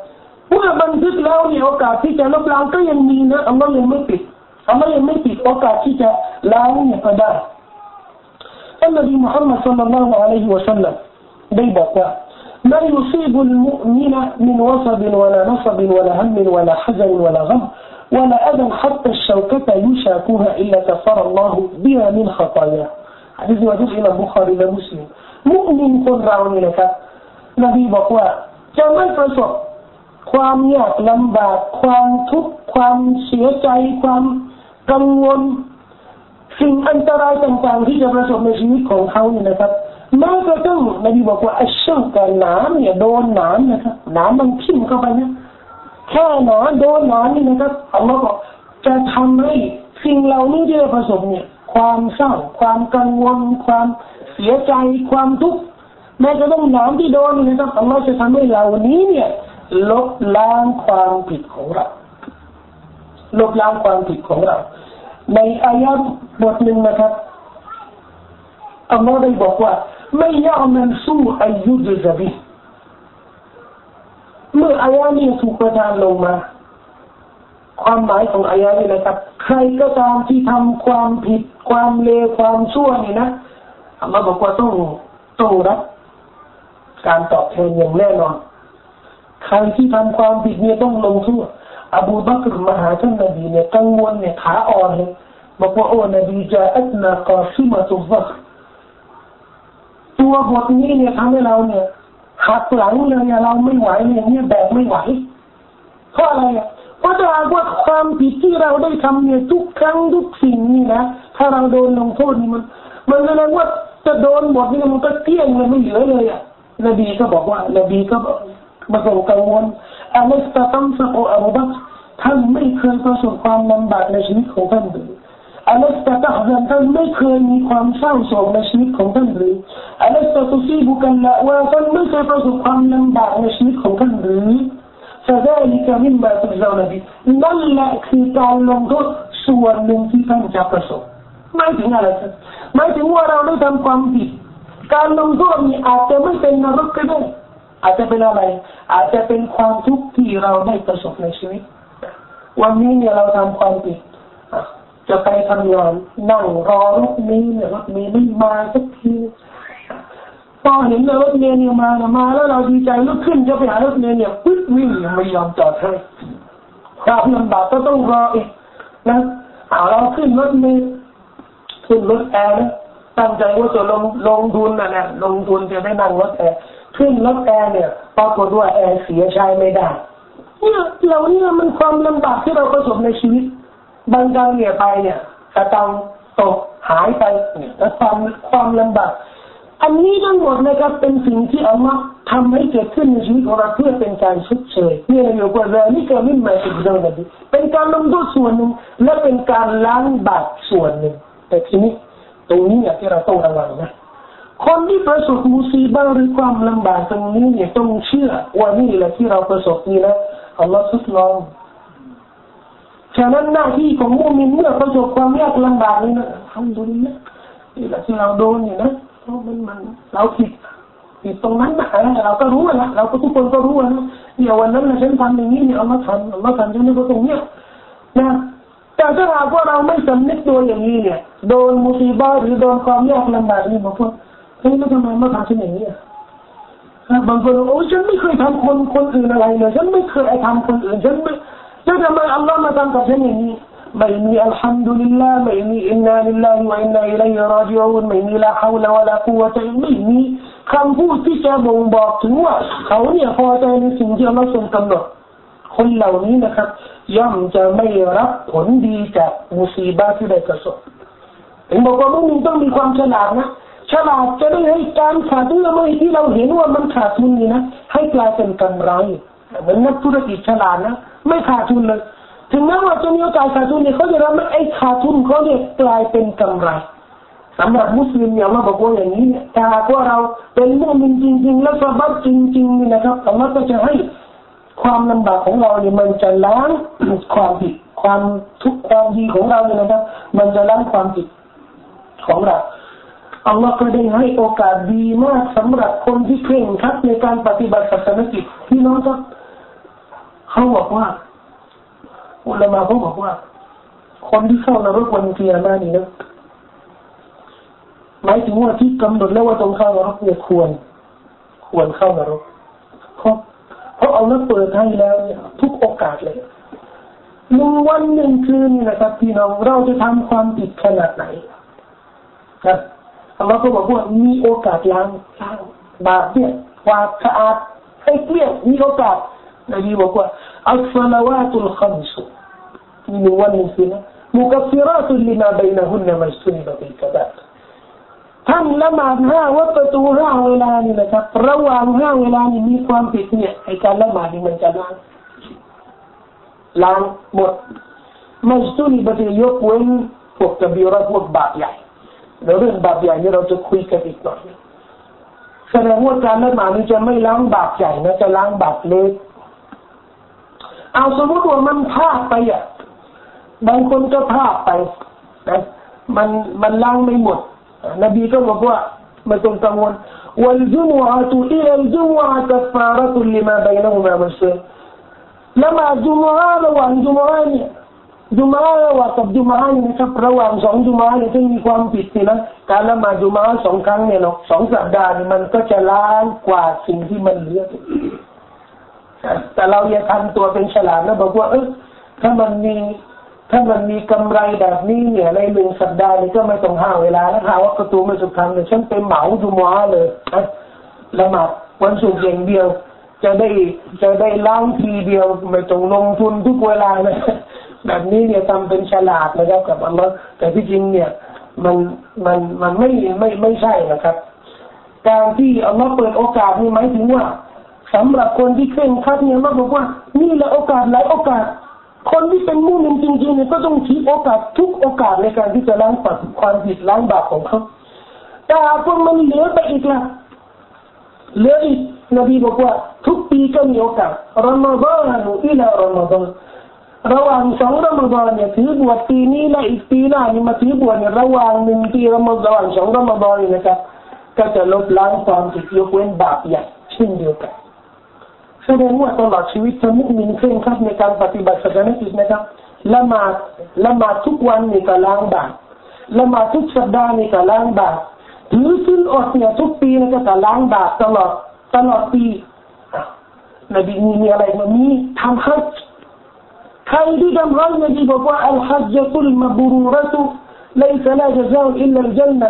[SPEAKER 1] เมื่อบันทึกแล้วเนี่ยโอกาสที่จะลบล้างก็ยังมีนะอัลลอฮ์ยังไม่ปิดอัลลอฮ์ยังไม่ปิดโอกาสที่จะล้างเนี่ยก็ได้ท่านนบีมุฮัมมัดสุลลัลลอฮุอะลัยฮิวะสัลลัมได้บอกว่า لا يصيب المؤمن من وصب ولا نصب ولا هم ولا حزن ولا غم ولا أذى حتى الشوكة يشاكوها إلا كفر الله بها من خطاياه حديث وجود إلى البخاري ومسلم مؤمن คนเรานี่นะครับนบีบอกว่าจะไม่ประสบความยากลำบากความทุกข์ความเสียใจความกังวลสิ่งอันตรายต่างๆที่จะประสบในชีวิตของเขาเนี่ยนะครับแม้กระทั่งนบีบอกว่าไอ้ช่างกับหนามเนี่ยโดนหนามนะครับหนามมันทิ่มเข้าไปนะ แค่หนามโดนหนามนี่นะครับอัลลอฮ์บอกจะทำให้สิ่งเหล่านี้ที่เราประสบเนี่ย ความเศร้า ความกังวล ความเสียใจ ความทุกข์แม้กระทั่งหนามที่โดนนี่นะครับอัลลอฮ์จะทำให้เหล่านี้เนี่ย ลบล้างความผิดของเรา ลบล้างความผิดของเรา ในอายะบทหนึ่งนะครับอัลลอฮ์ได้บอกว่า ไม่ยอมมันสู้อายุจจะบิ เมื่ออายะนี้ถูกประทานลงมา ความหมายของอายะนี้นะครับ ใครก็ตามที่ทำความผิดความเลวความชั่วนี่นะอัลลอฮ์บอกว่าต้องต้องรับการตอบแทนอย่างแน่นอน ใครที่ทำความผิดเนี่ยต้องลงโทษอบูบักรมหาท่านนบีเนี่ยกังวลเนี่ยขาอ่อนเลยบอกว่าโอ้นบีจะอัตนากอซิมาตุฟักตัวบทนี้เนี่ยทำให้เราเนี่ย หักหลังเลยเราไม่ไหวเนี่ยเนี่ยแบกไม่ไหว เพราะอะไรอะเพราะถ้าว่าความผิดที่เราได้ทำเนี่ยทุกครั้งทุกสิ่งนี่นะถ้าเราโดนลงโทษนี่มัน มันแสดงว่าจะโดนหมดนี่มันก็เที่ยงเลยไม่เหลือเลยอะนบีก็บอกว่านบีก็บอกมาส่งกังวลอัลลอฮฺตัมสักอบูบักท่านไม่เคยประสบความลำบากในชีวิตของท่านหรือ อัลลอฮฺตะตะฮันท่านไม่เคยมีความเศร้าโศกในชีวิตของท่านหรืออัลลอฮฺตะตุซีบุกันละว่าท่านไม่เคยประสบความลำบากในชีวิตของท่านหรือ فذلك مما تجزون به นั่นแหละคือการลงโทษส่วนหนึ่งที่ท่านจะประสบไม่ถึงอะไรครับไม่ถึงว่าเราได้ทำความผิดการลงโทษนี้อาจจะไม่เป็นนรกก็ได้อาจจะเป็นอะไร อาจจะเป็นความทุกข์ที่เราได้ประสบในชีวิต วันนี้เนี่ยเราทำความผิด จะไปทำงานนั่งรอรถนี้เนี่ยรถนี้ไม่มาสักทีพอเห็นรถเมล์เนี่ยมานี่ยมาแล้วเราดีใจลุกขึ้นจะไปหารถเมล์เนี่ยปึ๊บวิ่งไม่ยอมจอดให้ความลำบากก็ต้องรออีกนะเอาเราขึ้นรถเมล์ขึ้นรถแอร์นะตั้งใจว่าจะลงลงทุนนะเนี่ยลงทุนจะได้นั่งรถแอร์ขึ้นรถแอร์เนี่ยปรากฏว่าแอร์เสียใช้ไม่ได้เนี่ยเราเนี่ยมันความลำบากที่เราประสบในชีวิต บางครั้งเนี่ยไปเนี่ยกระตังตกหายไปเนี่ยความความลำบากอันนี้ทั้งหมดนะครับเป็นสิ่งที่อัลลอฮ์ทำให้เกิดขึ้นในชีวิตของเราเพื่อเป็นการชดเชยนี่ยอยู่กว่าเรื่องนี้ก็ไม่หมายถึงเรื่องนั้เป็นการลงโทษส่วนหนึ่งและเป็นการล้างบาปส่วนหนึ่งแต่ทีนี้ตรงนี้เนี่ยที่เราต้องระวังนะคนที่ประสบมุสีบ้าหรือความลำบากตรงนี้เนี่ยต้องเชื่อว่านี่แหละที่เราประสบนี่นะอัลลอฮ์ทดลอง ฉะนั้นหน้าที่ของมุมินเมื่อประสบความยากลำบากนี่นะทำดูนี่นี่แหละที่เราโดนอยู่นะเพราะมันมันเราผิดผิดตรงนั้นนะเราก็รู้นะเราก็ทุกคนก็รู้นะเดี๋ยววันนั้นเราฉันทำอย่างนี้เนี่ยเอามาทำเอามาทำฉันนี่ก็ตรงเนี้ยนะแต่ถ้าหากว่าเราไม่สำนึกตัวอย่างนี้เนี่ยโดนมุสีบ้าหรือโดนความยากลำบากนี่บอกว่าเฮ้ยแล้วทำไมมาทำฉันอย่างนี้อะบางคนโอ้ฉันไม่เคยทำคนคนอื่นอะไรเลยฉันไม่เคยทำคนอื่นฉันไม่ แล้วทำไมอัลลอฮ์มาทำกับฉันอย่างนี้ไม่มีอัลฮัมดุลิลลาห์ไม่มีอินนาลิลลาฮิวะอินนาอิลัยฮิรอจิอูนไม่มีลาฮาวลาวะลากุวะตะไม่มีคำพูดที่จะบ่งบอกถึงว่าเขาเนี่ยพอใจในสิ่งที่อัลลอฮ์ทรงกำหนดคนเหล่านี้นะครับ ย่อมจะไม่รับผลดีจากมุสีบาที่ได้ประสบถึงบอกว่ามุสลิมต้องมีความฉลาดนะฉลาดจะได้ให้การขาดทุนไม่ที่เราเห็นว่ามันขาดทุนนี่นะให้กลายเป็นกำไรเหมือนนักธุรกิจฉลาดนะ ไม่ขาดทุนเลยถึงแม้ว่าจะมีโอกาสขาดทุนเนี่ยเขาจะรับไอ้ขาดทุนเขาเนี่ยกลายเป็นกำไรสำหรับมุสลิมเนี่ยเราบอกว่าอย่างนี้เนี่ยถ้าหากว่าเราเป็นมุสลิมจริง ๆ แล้วสบัดจริงๆนี่นะครับอัลลอฮ์ก็จะให้ความลำบากของเราเนี่ยมันจะล้างความผิดความทุกความดีของเราเนี่ยนะครับ มันจะล้างความผิดของเราอัลลอฮ์ก็ได้ให้โอกาสดีมากสำหรับคนที่เคร่งครัดในการปฏิบัติศาสนกิจพี่น้องครับ เขาบอกว่าอุลามาเขาบอกว่า คนที่เข้านรกวันเกียร์มานี่นะหมายถึงว่าที่กำหนดแล้วว่าต้องเข้านรกเนี่ยควร ควรเข้านรกเพราะเพราะเอาแล้วเปิดให้แล้วเนี่ยทุกโอกาสเลยหนึ่งวันหนึ่งคืนนี่นะครับพี่น้องเราจะทำความผิดขนาดไหนครับอัลลอฮ์ก็บอกว่ามีโอกาสล้างล้างบาปเนี่ยความสะอาดให้เกลี้ยงมีโอกาส นบีบอกว่าالصلوات الخمس มีหนึ่งวันหนึ่งคืนนะمكفرات لما بينهن ما اجتنبت الكبائر ท่านละหมาดห้าวัดประตูห้าเวลานี่นะครับระหว่างห้าเวลานี่มีความผิดเนี่ยไอการละหมาดนี่มันจะล้างล้างหมดما اجتنبت ยกเว้นพวกกบีระพวกบาปใหญ่แล้วเรื่องบาปใหญ่นี่เราจะคุยกันอีกหน่อยแสดงว่าการละหมาดนี่จะไม่ล้างบาปใหญ่นะจะล้างบาปเล็ก เอาสมมติว่ามันพลาดไปอ่ะบางคนก็พลาดไปนะมันมันล้างไม่หมดนบีก็บอกว่าไม่ต้องกังวล والجمعة إلى الجمعة كفارة لما بينهما مسلم ละหมาดจุมอะระหว่างจุมอะเนี่ยจุมาระหว่างกับจุมาเนี่ยนะครับระหว่างสองจุมาเนี่ยถ้ามีความผิดสินะการละหมาดจุมาสองครั้งเนี่ยเนาะสองสัปดาห์นี่มันก็จะล้างกว่าสิ่งที่มันเหลือ แต่เราอย่าทำตัวเป็นฉลาดนะบอกว่าเออถ้ามันมีถ้ามันมีกำไรแบบนี้เนี่ยในหนึ่งสัปดาห์นี่ก็ไม่ต้องห้าเวลาแล้วหาว่าประตูไม่สุดทางเนี่ยฉันเป็นเหมาจุมาเลยนะละหมาดวันศุกร์อย่างเดียว จะได้จะได้ล้างทีเดียวไม่ต้องลงทุนทุกเวลาเลยแบบนี้เนี่ยทำเป็นฉลาดนะครับกับอัลลอฮ์แต่ที่จริงเนี่ยมันมันมันไม่ไม่ไม่ใช่นะครับ การที่อัลลอฮ์เปิดโอกาสนี่หมายถึงว่า สำหรับคนที่เคร่งครัดเนี่ยมาบอกว่านี่แหละโอกาสหลายโอกาส คนที่เป็นมุมินจริงๆเนี่ยก็ต้องชี้โอกาสทุกโอกาสในการที่จะล้างปัดความผิดล้างบาปของเขาแต่หากว่ามันเหลือไปอีกละเหลืออีกนบีบอกว่าทุกปีก็มีโอกาสรอมฎอนอิลารอมฎอนระหว่างสองรอมฎอนเนี่ยถือบวชปีนี้และอีกปีหน้านี่มาถือบวชเนี่ยระหว่างหนึ่งปีรอมฎอนสองรอมฎอนนะครับก็จะลบล้างความผิดยกเว้นบาปใหญ่เช่นเดียวกัน แสดงว่าตลอดชีวิตจะมุมินเคร่งครัดในการปฏิบัติศาสนาอิสนะครับละหมาดละหมาดทุกวันนี่ก็ล้างบาปละหมาดทุกสัปดาห์นี่ก็ล้างบาปถือสิ้นอดเนี่ยทุกปีนี่ก็ล้างบาปตลอดตลอดปีนบีมีอะไรมามีทำฮัจญ์ใครที่ทำฮัจญ์นบีบอกว่าอัลฮัจญ์ตุลมบรูรตุ ليس لا جزاء إلا الجنة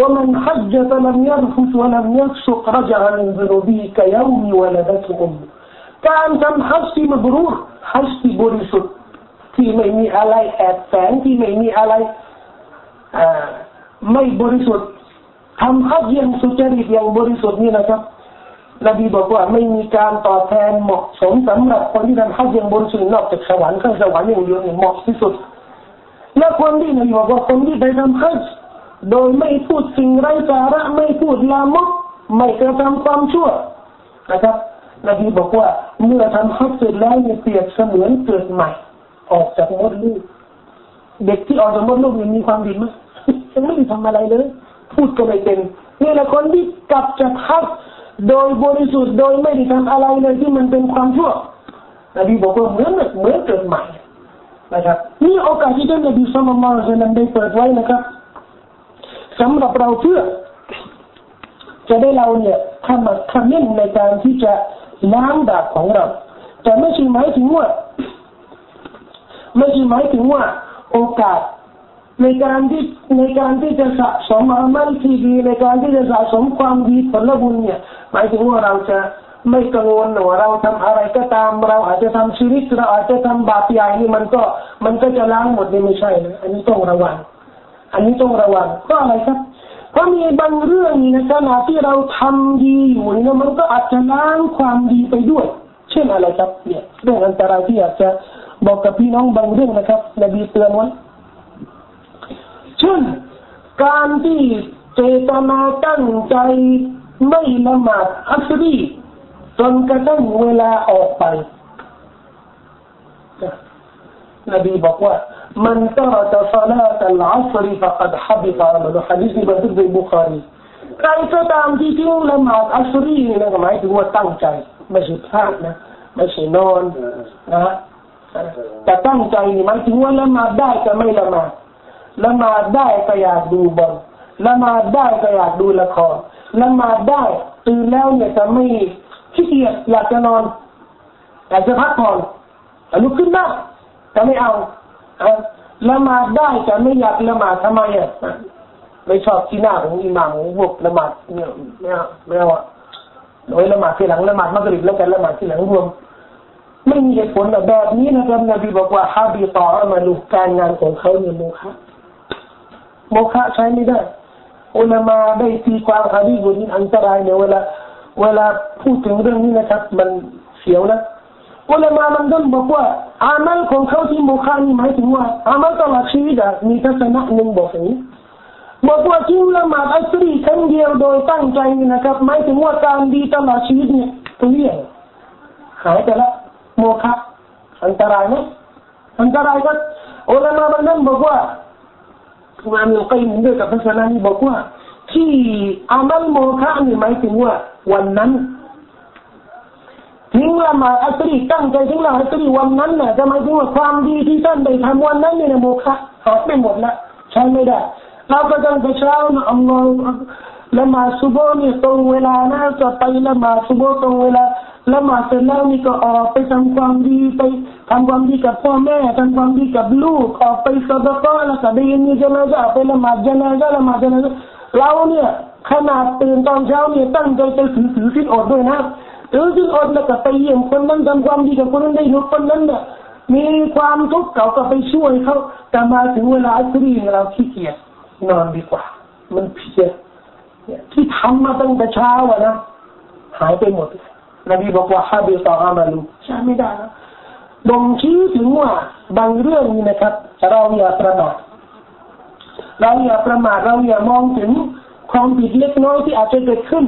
[SPEAKER 1] ومن حج فلم يرفث ولم يفسق رجع من ذنوبه كيوم ولدته أمه การทำฮัจญ์ที่มบรูรฮัจที่บริสุทธิ์ที่ไม่มีอะไรแอบแฝงที่ไม่มีอะไรไม่บริสุทธิ์ทำฮัจญ์อย่างสุจริตอย่างบริสุทธิ์นี่นะครับนบีบอกว่าไม่มีการตอบแทนเหมาะสมสำหรับคนที่ทำฮัจยังบนสุนนอกจากสวรรค์ข้างสวรรค์อย่างเดียวเหมาะที่สุด และคนที่นบีบอกว่าคนที่ไปทำฮัจโดยไม่พูดสิ่งไร้สาระไม่พูดลามกไม่กระทำความชั่วนะครับ นบีบอกว่า เมื่อทำฮัจญ์เสร็จแล้วเนี่ยเปรียบเสมือนเกิดใหม่ ออกจากมดลูกเด็กที่ออกจากมดลูกยังมีความดีไหมยังไม่ได้ทำอะไรเลย พูดก็ไม่เป็นนี่แหละคนที่กลับจากฮัจโดยบริสุทธิ์โดยไม่ได้ทำอะไรเลยที่มันเป็นความชั่วนบีบอกว่าเหมือนเหมือนเกิดใหม่นะครับนี่โอกาสที่ท่านนบีสุลต่านละซัลลัมได้เปิดไว้นะครับสำหรับเราเพื่อจะได้เราเนี่ยทำทำเน้นในการที่จะ ล้างบาปของเรา แต่ไม่ใช่หมายถึงว่า ไม่ใช่หมายถึงว่า โอกาสในการที่ในการที่จะสะสมอามัลที่ดีในการที่จะสะสมความดีผลบุญเนี่ย หมายถึงว่าเราจะไม่กังวลว่าเราทำอะไรก็ตามเราอาจจะทำชีวิตเราอาจจะทำบาปใหญ่นี่มันก็มันก็จะล้างหมดนี่ไม่ใช่นะอันนี้ต้องระวัง อันนี้ต้องระวังเพราะอะไรครับ เพราะมีบางเรื่องในขณะที่เราทำดีอยู่เนี่ยมันก็อาจจะล้างความดีไปด้วย เช่นอะไรครับเนี่ยเรื่องอันตรายที่อากจะบอกกับพี่น้องบางเรื่องนะครับนบีเตือนไว้เช่นการที่เจตนาตั้งใจไม่ละหมาดอัสรีจนกระทั่งเวลาออกไปนบีบอกว่า มันตรกซาลาตัลอัสรีฟะกัดฮับิตามันฮะดิษนี้บันทึกโดยบุคารีใครก็ตามที่ทิ้งละหมาดอัสรีนี่นะหมายถึงว่าตั้งใจไม่ใช่พลาดนะไม่ใช่นอนนะแต่ตั้งใจนี่หมายถึงว่าละหมาดได้แต่ไม่ละหมาดละหมาดได้ก็อยากดูบอลละหมาดได้ก็อยากดูละครละหมาดได้ตื่นแล้วเนี่ยจะไม่ขี้เกียจอยากจะนอนอยากจะพักผ่อนแต่ลุกขึ้นได้แต่ไม่เอา ละหมาดได้แต่ไม่อยากละหมาดทำไมอะไม่ชอบที่หน้าของอิหม่ามของพวกละหมาดเนี่ยไม่เอาไม่เอาโดยละหมาดทีหลังละหมาดมักริบแล้วกันละหมาดทีหลังรวมไม่มีเหตุผลแบบนี้นะครับนบีบอกว่าฮาบีต่อมาลูกการงานของเขาเนี่ยโมฆะโมฆะใช้ไม่ได้อุลามาได้ตีความฮะดีบุนี้อันตรายเนี่ยเวลา เวลาพูดถึงเรื่องนี้นะครับ มันเสียวนะ อุลามามันก็บอกว่าอามัลของเขาที่โมฆะนี่หมายถึงว่าอามัลตลอดชีวิตมีทัศนะหนึ่งบอกอย่างนี้บอกว่าจริงละหมาอัสรีครั้งเดียวโดยตั้งใจนะครับหมายถึงว่าการดีตลอดชีวิตเนี่ยเปลี่ยหายไปละโมฆะอันตรายไหมอันตรายก็อุลามามันนั่นบอกว่ามามีกยิมด้วยกับพระสนานี้บอกว่าที่อามัลโมฆะนี่หมายถึงว่าวันนั้น ทิ้งละมาอัสรีตั้งใจทิ้งละอัสรีวันนั้นน่ะจะหมายถึงว่าความดีที่ท่านได้ทำวันนั้นเนี่ยโมฆะหายไปหมดละใช้ไม่ได้เราก็ต้องไปเช้านะอัลลอฮ์ละมาสุโบนี่ตรงเวลานะจะไปละมาสุโบตรงเวลาละหมาดเสร็จแล้วนี่ก็ออกไปทำความดีไปทำความดีกับพ่อแม่ทำความดีกับลูกออกไปสดก็แล้วก็ได้ยินมีจะนาจะไปละหมาดจะนาจะละหมาดจะนาเราเนี่ยขนาดตื่นตอนเช้าเนี่ยตั้งใจจะถือถือสิ้นอดด้วยนะ ถือสิ้นอดแล้วก็ไปเยี่ยมคนนั้นทำความดีกับคนนั้นได้หนุคนนั้นเนี่ยมีความทุกข์เก่าก็ไปช่วยเขาแต่มาถึงเวลาอัสรีเราขี้เกียจนอนดีกว่า มันเพียที่ทำมาตั้งแต่เช้าอะนะหายไปหมดเลยนบีบอกว่าฮาบิตอามาลูใช่ไม่ได้นะบ่งชี้ถึงว่าบางเรื่องนี้นะครับ เราอย่าประมาทเราอย่าประมาทเราอย่ามองถึงความผิดเล็กน้อยที่อาจจะเกิดขึ้น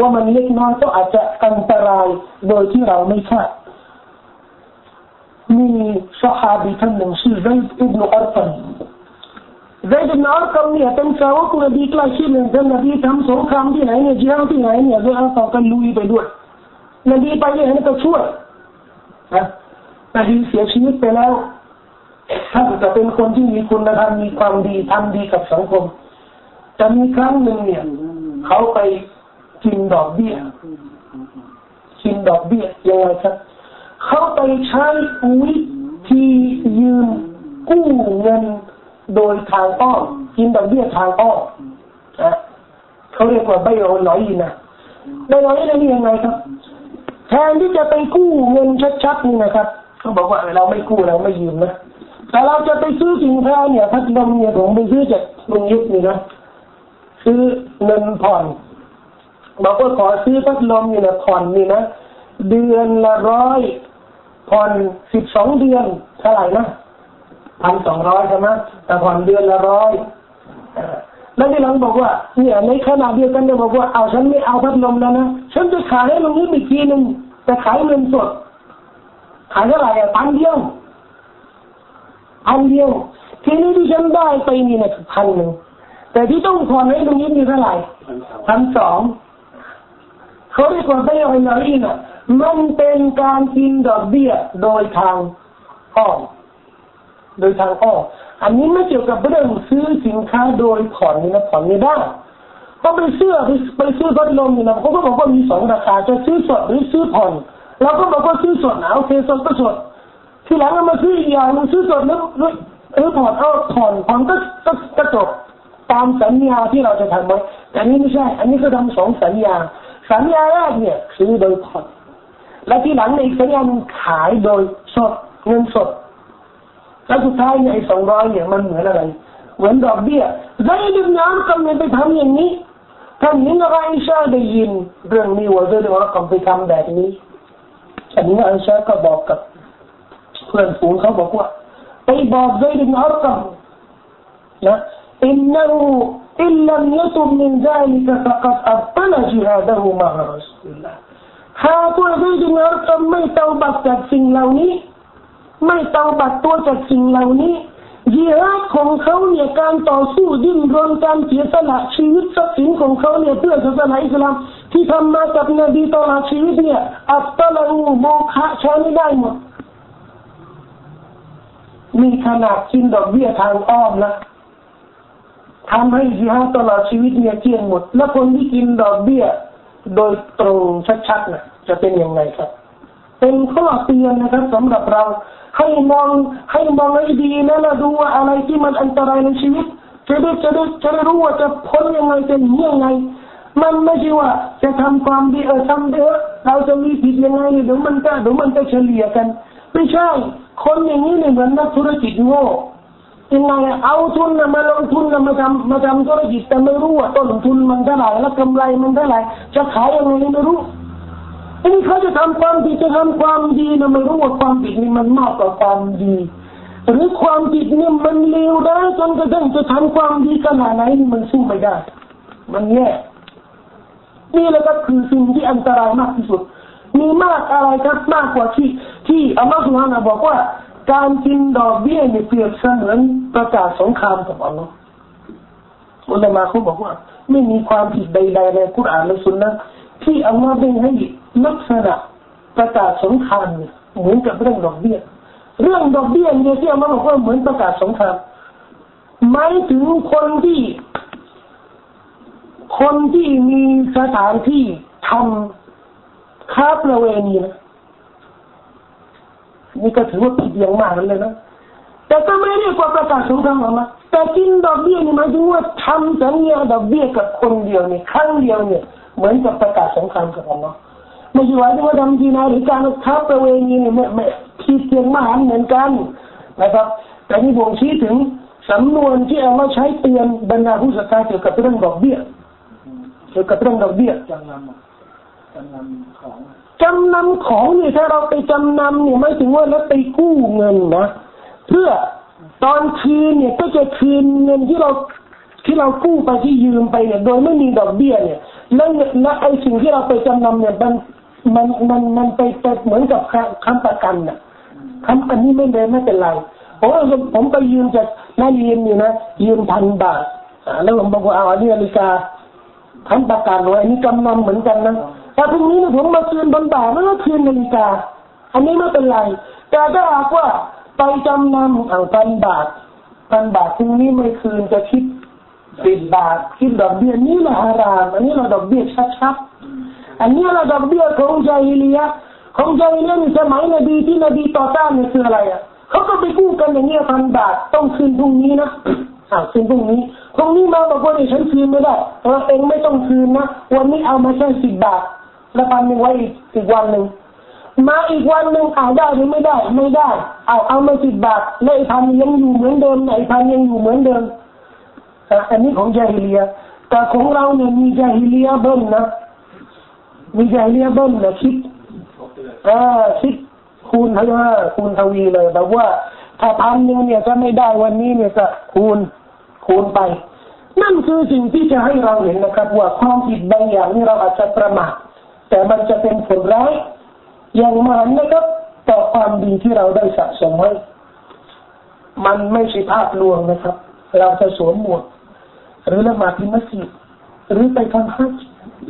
[SPEAKER 1] ว่ามันเล็กน้อยก็อาจจะอันตรายโดยที่เราไม่คาดมีสหาบีท่านหนึ่งชื่อไซด์อิบนุอัลตันไซด์อิบนอัลตันเนี่ยเป็นสาวกนบีใกล้ชิดหนึ่งท่านนบีทำสงครามที่ไหนเนี่ยจิฮาดที่ไหนเนี่ยด้วยอัลตันกันลุยไปด้วยนบีไปเนี่ยให้ก็ช่วยนะนบีเสียชีวิตไปแล้วท่านจะเป็นคนที่มีคุณธรรมมีความดีทำดีกับสังคมจะมีครั้งหนึ่งเนี่ยเขาไป กินดอกเบี้ยกินดอกเบี้ยยังไงครับเขาไปใช้วิธียืมกู้เงินโดยทางอ้อมกินดอกเบี้ยทางอ้อมนะเขาเรียกว่าใบโอนร้อยนะใบโอนนี่ยังไงครับ แทนที่จะไปกู้เงินชัดๆนี่นะครับเขาบอกว่าเราไม่กู้เราไม่ยืมนะแต่เราจะไปซื้อสินค้าเนี่ยพัดลมเนี่ยผมไปซื้อจากลุงยุทธนี่นะซื้อเงินผ่อน บอกว่าขอซื้อพัดลมนี่ยผ่อนนี่นะเดือนละร้อยผ่อนสิบสองเดือนเท่าไหร่นะพันสองร้อยใช่ไหมแต่ผ่อนเดือนละร้อยแล้วที่หลังบอกว่าเนี่ยในขณะเดียวกันเนี่ยบอกว่าเอาฉันไม่เอาพัดลมแล้วนะฉันจะขายให้ลุงนี้อีกทีหนึ่งจะขายเงินสดขายเท่าไหร่อะพันเดียวพันเดียวทีนี้ที่ฉันได้ไปนี่นะพันหนึ่งแต่ที่ต้องผ่อนให้ลุงนี้มีเท่าไหร่พันสอง เขาเรียกว่าไม่เอาอย่างนี้นะมันเป็นการกินดอกเบี้ยโดยทางอ้อมโดยทางอ้อมอันนี้ไม่เกี่ยวกับเรื่องซื้อสินค้าโดยผ่อนนี่นะผ่อนไม่ได้ก็ไปซื้อไปซื้อพัดลมนี่นะเขาก็บอกว่ามีสองราคาจะซื้อสดหรือซื้อผ่อนเราก็บอกว่าซื้อสดนะโอเคสดก็สดทีหลังมาซื้ออีกอย่างนึงซื้อสดแล้วหรือผ่อนเอาผ่อนผ่อนก็ก็จบตามสัญญาที่เราจะทำไว้แต่นี้ไม่ใช่ อันนี้ก็ทำสองสัญญา สัญญาแรกเนี่ยซื้อโดยผ่อนและที่หลังในอีกสัญญาหนึ่งขายโดยสดเงินสดแล้วสุดท้ายเนี่ยสองร้อยเนี่ยมันเหมือนอะไร เหมือนดอกเบี้ยไซดิบน้ำกำลังไปทำอย่างนี้ท่านนี้อะไรชาได้ยินเรื่องนี้ว่าไซดิบน้ำกำไปทำแบบนี้อันนี้อาชาก็บอกกับเพื่อนฝูงเขาบอกว่าไปบอกไซดิบน้ำกำนะอินนูอินลัมยตุมมินซาลิกะฟะกัดอับต ลจิฮาดะฮูมะฮะรัสูลลาหากว่าไซดิบน้ำกำไม่เตาบัตจากสิ่งเหล่านี้ ไม่เตาบัดตัวจากสิ่งเหล่านี้ยีราของเขาเนี่ยการต่อสู้ดิ้นรนการเสียสละชีวิตทรัพย์สินของเขาเนี่ยเพื่อศาสนาอิสลามที่ทำมากับนบีตลอดชีวิตเนี่ยอัตตะลูโมฆะใช้ไม่ได้หมดมีขนาดกินดอกเบี้ยทางอ้อมนะ ทำให้ยีฮาตลอดชีวิตเนี่ยเกี่ยงหมด แล้วคนที่กินดอกเบี้ย โดยตรงชัดๆนะจะเป็นยังไงครับ เป็นข้อเตือนนะครับสำหรับเรา ให้มองให้มองให้ดีนะแล้วดูว่าอะไรที่มันอันตรายในชีวิต จะได้จะได้จะได้รู้ว่าจะพ้นยังไงจะหนียังไง มันไม่ใช่ว่า จะทำความดีเออทำเด้อเราจะมีผิดยังไงเดี๋ยวมันก็เดี๋ยวมันจะเฉลี่ยกัน ไม่ใช่คนอย่างนี้เนี่ยเหมือนนักธุรกิจโง่ ยังไงเอาทุนมาลงทุนมาทำมาทำธุรกิจแต่ไม่รู้ว่าต้นทุนมันเท่าไหร่แล้วกำไรมันเท่าไหร่จะขายยังไงไม่รู้ทีนี้เขาจะทำความดีจะทำความดีนะไม่รู้ว่าความผิดนี่มันมากกว่าความดีหรือความผิดนี่มันเลวได้จนกระทั่งจะทำความดีขนาดไหนมันสู้ไม่ได้ มันแย่นี่แหละก็คือสิ่งที่อันตรายมากที่สุด มีมากอะไรครับมากกว่าที่ที่อัลลอฮฺสุฮานะบอกว่า การกินดอกเบี้ยเนี่ยเปรียบเสมือนประกาศสงครามกับอัลลอฮฺอุลามาเขาบอกว่า ไม่มีความผิดใดๆในกุรอานและสุนนะที่อัลลอฮฺได้ให้ลักษณะประกาศสงครามเหมือนกับเรื่องดอกเบี้ย เรื่องดอกเบี้ยเนี่ยที่อัลลอฮฺบอกว่าเหมือนประกาศสงครามหมายถึงคนที่ คนที่มีสถานที่ทำค้าประเวณีนะ นี่ก็ถือว่าผิดอย่างมากเลยนะแต่ก็ไม่เรียกว่าประกาศสงครามหรอกนะแต่กินดอกเบี้ยนี่หมายถึงว่าทำสัญญาดอกเบี้ยกับคนเดียวเนี่ยครั้งเดียวเนี่ยเหมือนกับประกาศสงครามกับอัลลอฮ์ไม่ใช่ว่าที่ว่าทำดีนาหรือการค้าประเวณีเนี่ยไม่ไม่คิดเพียงมหันเหมือนกันนะครับ แต่นี่ผมชี้ถึงสำนวนที่เอามาใช้เตือนบรรดาผู้ศรัทธาเกี่ยวกับเรื่องดอกเบี้ยเกี่ยวกับเรื่องดอกเบี้ย
[SPEAKER 2] จำนำจำนำของ
[SPEAKER 1] จำนำของเนี่ยถ้าเราไปจำนำเนี่ยไม่ถึงว่าแล้วไปกู้เงินนะเพื่อตอนคืนเนี่ยก็จะคืนเงินที่เราที่เรากู้ไปที่ยืมไปเนี่ย โดยไม่มีดอกเบี้ยเนี่ยแล้วแล้วไอ้สิ่งที่เราไปจำนำเนี่ยมันมันมันมันไปไปเหมือนกับคำประกันน่ะคำอันนี้ไม่เลยไม่เป็นไรผมผมไปยืมจากนายยืมอยู่นะยืมพันบาทแล้วผมบอกว่าเอาอันนี้นาฬิกาคำประกันไว้อันนี้จำนำเหมือนกันนะ แต่พรุ่งนี้ผมมาคืนพันบาทแล้วก็คืนนาฬิกา อันนี้ไม่เป็นไร แต่ถ้าหากว่าไปจำนำเอาพันบาทพันบาทพรุ่งนี้ไม่คืนจะคิดสิบบาทคิดดอกเบี้ยนี่แหละฮารามอันนี้เราดอกเบี้ยชัดๆอันนี้เราดอกเบี้ยของใจเลียของใจเลียในสมัยนบีที่นบีต่อต้านนี่คืออะไรอะเขาก็ไปกู้กันอย่างเงี้ยพันบาทต้องคืนพรุ่งนี้นะอ่าคืนพรุ่งนี้พรุ่งนี้มาบอกว่าเนี่ยฉันคืนไม่ได้เออเองไม่ต้องคืนนะวันนี้เอามาแค่สิบบาท แล้วพันหนึ่งไว้อีกวันหนึ่งมาอีกวันหนึ่งเอาได้หรือไม่ได้ ไม่ได้ เอาเอามาสิบบาทแล้วไอ้พันยังอยู่เหมือนเดิมไอ้พันยังอยู่เหมือนเดิมอันนี้ของจาฮิเลียแต่ของเราเนี่ยมีจาฮิเลียเบิ้ลนะมีจาฮิเลียเบิ้ลนะคิดเออคิดคูณเท่าไหร่คูณทวีเลยแบบว่าถ้าพันหนึ่งเนี่ยจะไม่ได้วันนี้เนี่ยจะคูณคูณไป นั่นคือสิ่งที่จะให้เราเห็นนะครับ ว่าความผิดบางอย่างนี่เราอาจจะประมาท แต่มันจะเป็นผลร้ายอย่างมหันนะครับ ต่อความดีที่เราได้สะสมไว้ มันไม่ใช่ภาพลวงนะครับ เราจะสวมหมวกหรือละหมาดที่มัสยิดหรือไปทำฮัจ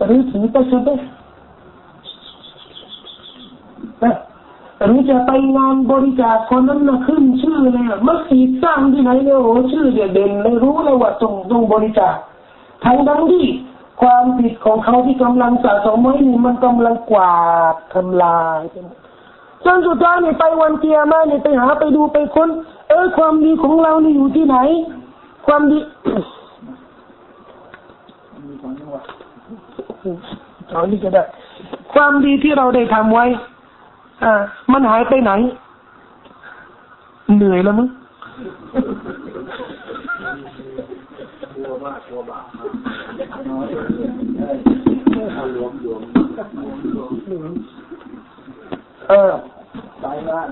[SPEAKER 1] หรือถือตะชุดนะหรือจะไปงานบริจาคคนนั้นนะขึ้นชื่อเลยมัสยิดสร้างที่ไหนเนี่ยโอ้ชื่อเด่นเลยรู้เลยว่าตรงตรงบริจาคทั้งทั้งที่ ความผิดของเขาที่กำลังสะสมไว้นี่มันกำลังกวาดทำลายจนสุดท้ายนี่ไปวันเกียร์มาเนี่ยไปหาไปดูไปค้น เออความดีของเรานี่อยู่ที่ไหน ความดีเอานี่ก็ได้ความดีที่เราได้ทำไว้ อ่า มันหายไปไหน เหนื่อยแล้วมั้ง เออตายบ้าน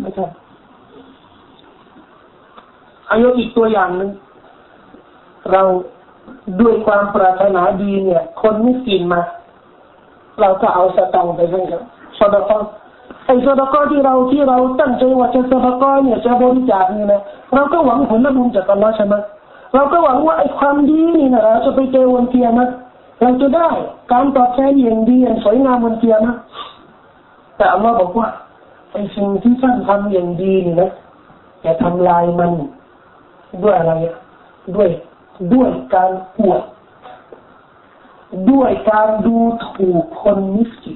[SPEAKER 1] ไม่ใช่อายกอีกตัวอย่างหนึ่งเราด้วยความปรารถนาดีเนี่ย คนไม่กินมา เราก็เอาสตังค์ไปให้เขาสดกไอ้สดกที่เราที่เราตั้งใจว่าจะสดกเนี่ยจะบริจาคเนี่ยนะ เราก็หวังผลบุญจากอัลลอฮ์ใช่ไหมเราก็หวังว่าไอ้ความดีนี่นะเราจะไปเจอวันเกียรติเราจะได้การตอบแทนอย่างดีอย่างสวยงามวันเกียรติแต่อัลลอฮ์บอกว่าไอ้สิ่งที่ท่านทำอย่างดีนี่นะอย่าทำลายมันด้วยอะไรด้วยด้วยการปวดด้วยการดูถูกคนมิสกิ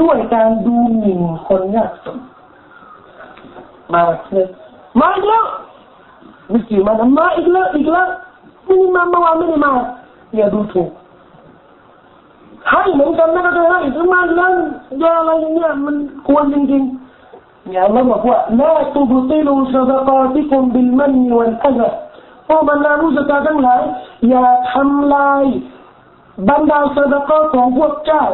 [SPEAKER 1] ด้วยการดูหมิ่นคนยากจนมาเลย มาอีกแล้วมิสกีนมามาอีกแล้วอีกแล้วไม่ได้มาเมื่อวานไม่ได้มาอย่าดูถูกให้เหมือนกันนะก็ได้ให้ถึงมาแล้วอย่าอะไรเงี้ยมันควรจริงๆอย่ามาบอกว่าلا تبطلوا صدقاتكم بالمن والأذى พวกบรรดาผู้ศรัทธาทั้งหลายอย่าทำลายบรรดาสดกของพวกเจ้า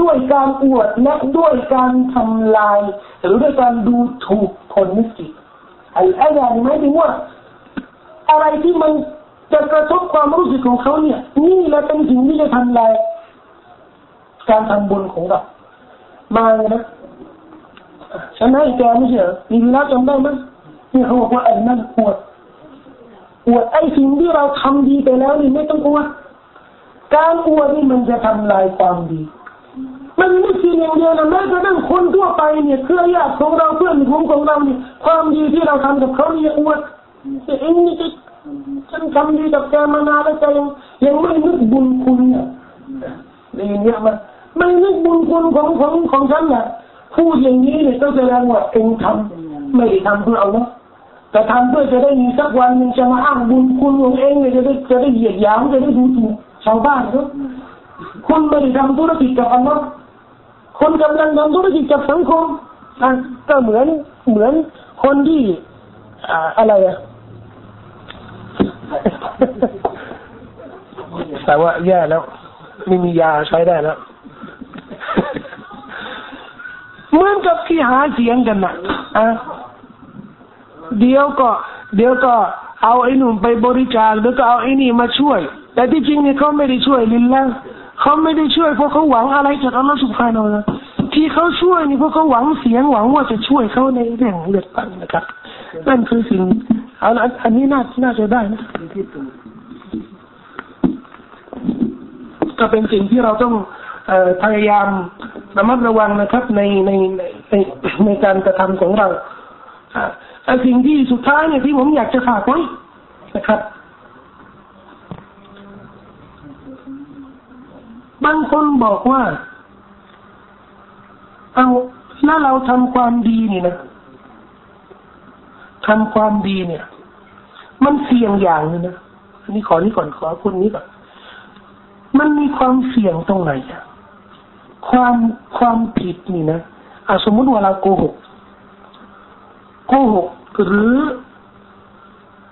[SPEAKER 1] ด้วยการอวดและด้วยการทำลาย หรือด้วยการดูถูกคนมิสกิ อ้อายานี่หมายถึงว่าอะไรที่มันจะกระทบความรู้สึกของเขาเนี่ยนี่แหละเป็นสิ่งที่จะทำลายการทำบุญของเรามาเลยนะฉันให้แกไม่ใช่เหรอมีเวลาจำได้ไหมนี่เขาบอกว่าไอ้นั่นปวดปวดไอ้สิ่งที่เราทำดีไปแล้วนี่ไม่ต้องอวดการอวดนี่มันจะทำลายความดี มันไม่ใช่อย่างเดียวนะแม้กระทั่งคนทั่วไปเนี่ยเครือญาติของเราเพื่อนของของเราเนี่ยความดีที่เราทำกับเขาเนี่ยอวดเองนี่ฉันทำดีกับแกมานานแล้วแกยังยังไม่นึกบุญคุณเนี่ยนี่เนี่ยมันไม่นึกบุญคุณของของของฉันเนี่ยพูดอย่างนี้เนี่ยก็แสดงว่าเองทำไม่ได้ทำเพื่อเอาเนาะแต่ทำเพื่อจะได้มีสักวันหนึ่งจะมาอ้างบุญคุณของเองเนี่ยจะได้จะได้เหยียดหยามจะได้ดูถูกชาวบ้านครับคุณไม่ได้ทำธุรกิจกับอัลลอฮ์ คนกำลังทำธุรกิจกับสังคมอะก็เหมือนเหมือนคนที่อ่าอะไรอะแต่ว่าแย่แล้วไม่มียาใช้ได้แล้วเหมือนกับที่หาเสียงกันนะอะเดี๋ยวก็ เดี๋ยวก็เอาไอ้หนุ่มไปบริจาคแล้วก็เอาไอ้นี่มาช่วย แต่ที่จริงเนี่ยเขาไม่ได้ช่วยลินแล้ว เขาไม่ได้ช่วยเพราะเขาหวังอะไรจากอัลลอฮฺสุบฮานาละที่เขาช่วยนี่เพราะเขาหวังเสียงหวังว่าจะช่วยเขาในเรื่องเลือกตั้งนะครับนั่นคือสิ่งเอาอันนี้น่าน่าจะได้นะก็เป็นสิ่งที่เราต้องพยายามระมัดระวังนะครับ ในในในในการกระทำของเราสิ่งที่สุดท้ายเนี่ยที่ผมอยากจะฝากไว้นะครับ บางคนบอกว่า เอาถ้าเราทำความดีนี่นะทำความดีเนี่ย มันเสี่ยงอย่างนึงนะอันนี้ขอนี้ก่อนขอคุณนี้ก่อนมันมีความเสี่ยงตรงไหนอะความความผิดนี่นะอะสมมติว่าเราโกหกโกหกหรือ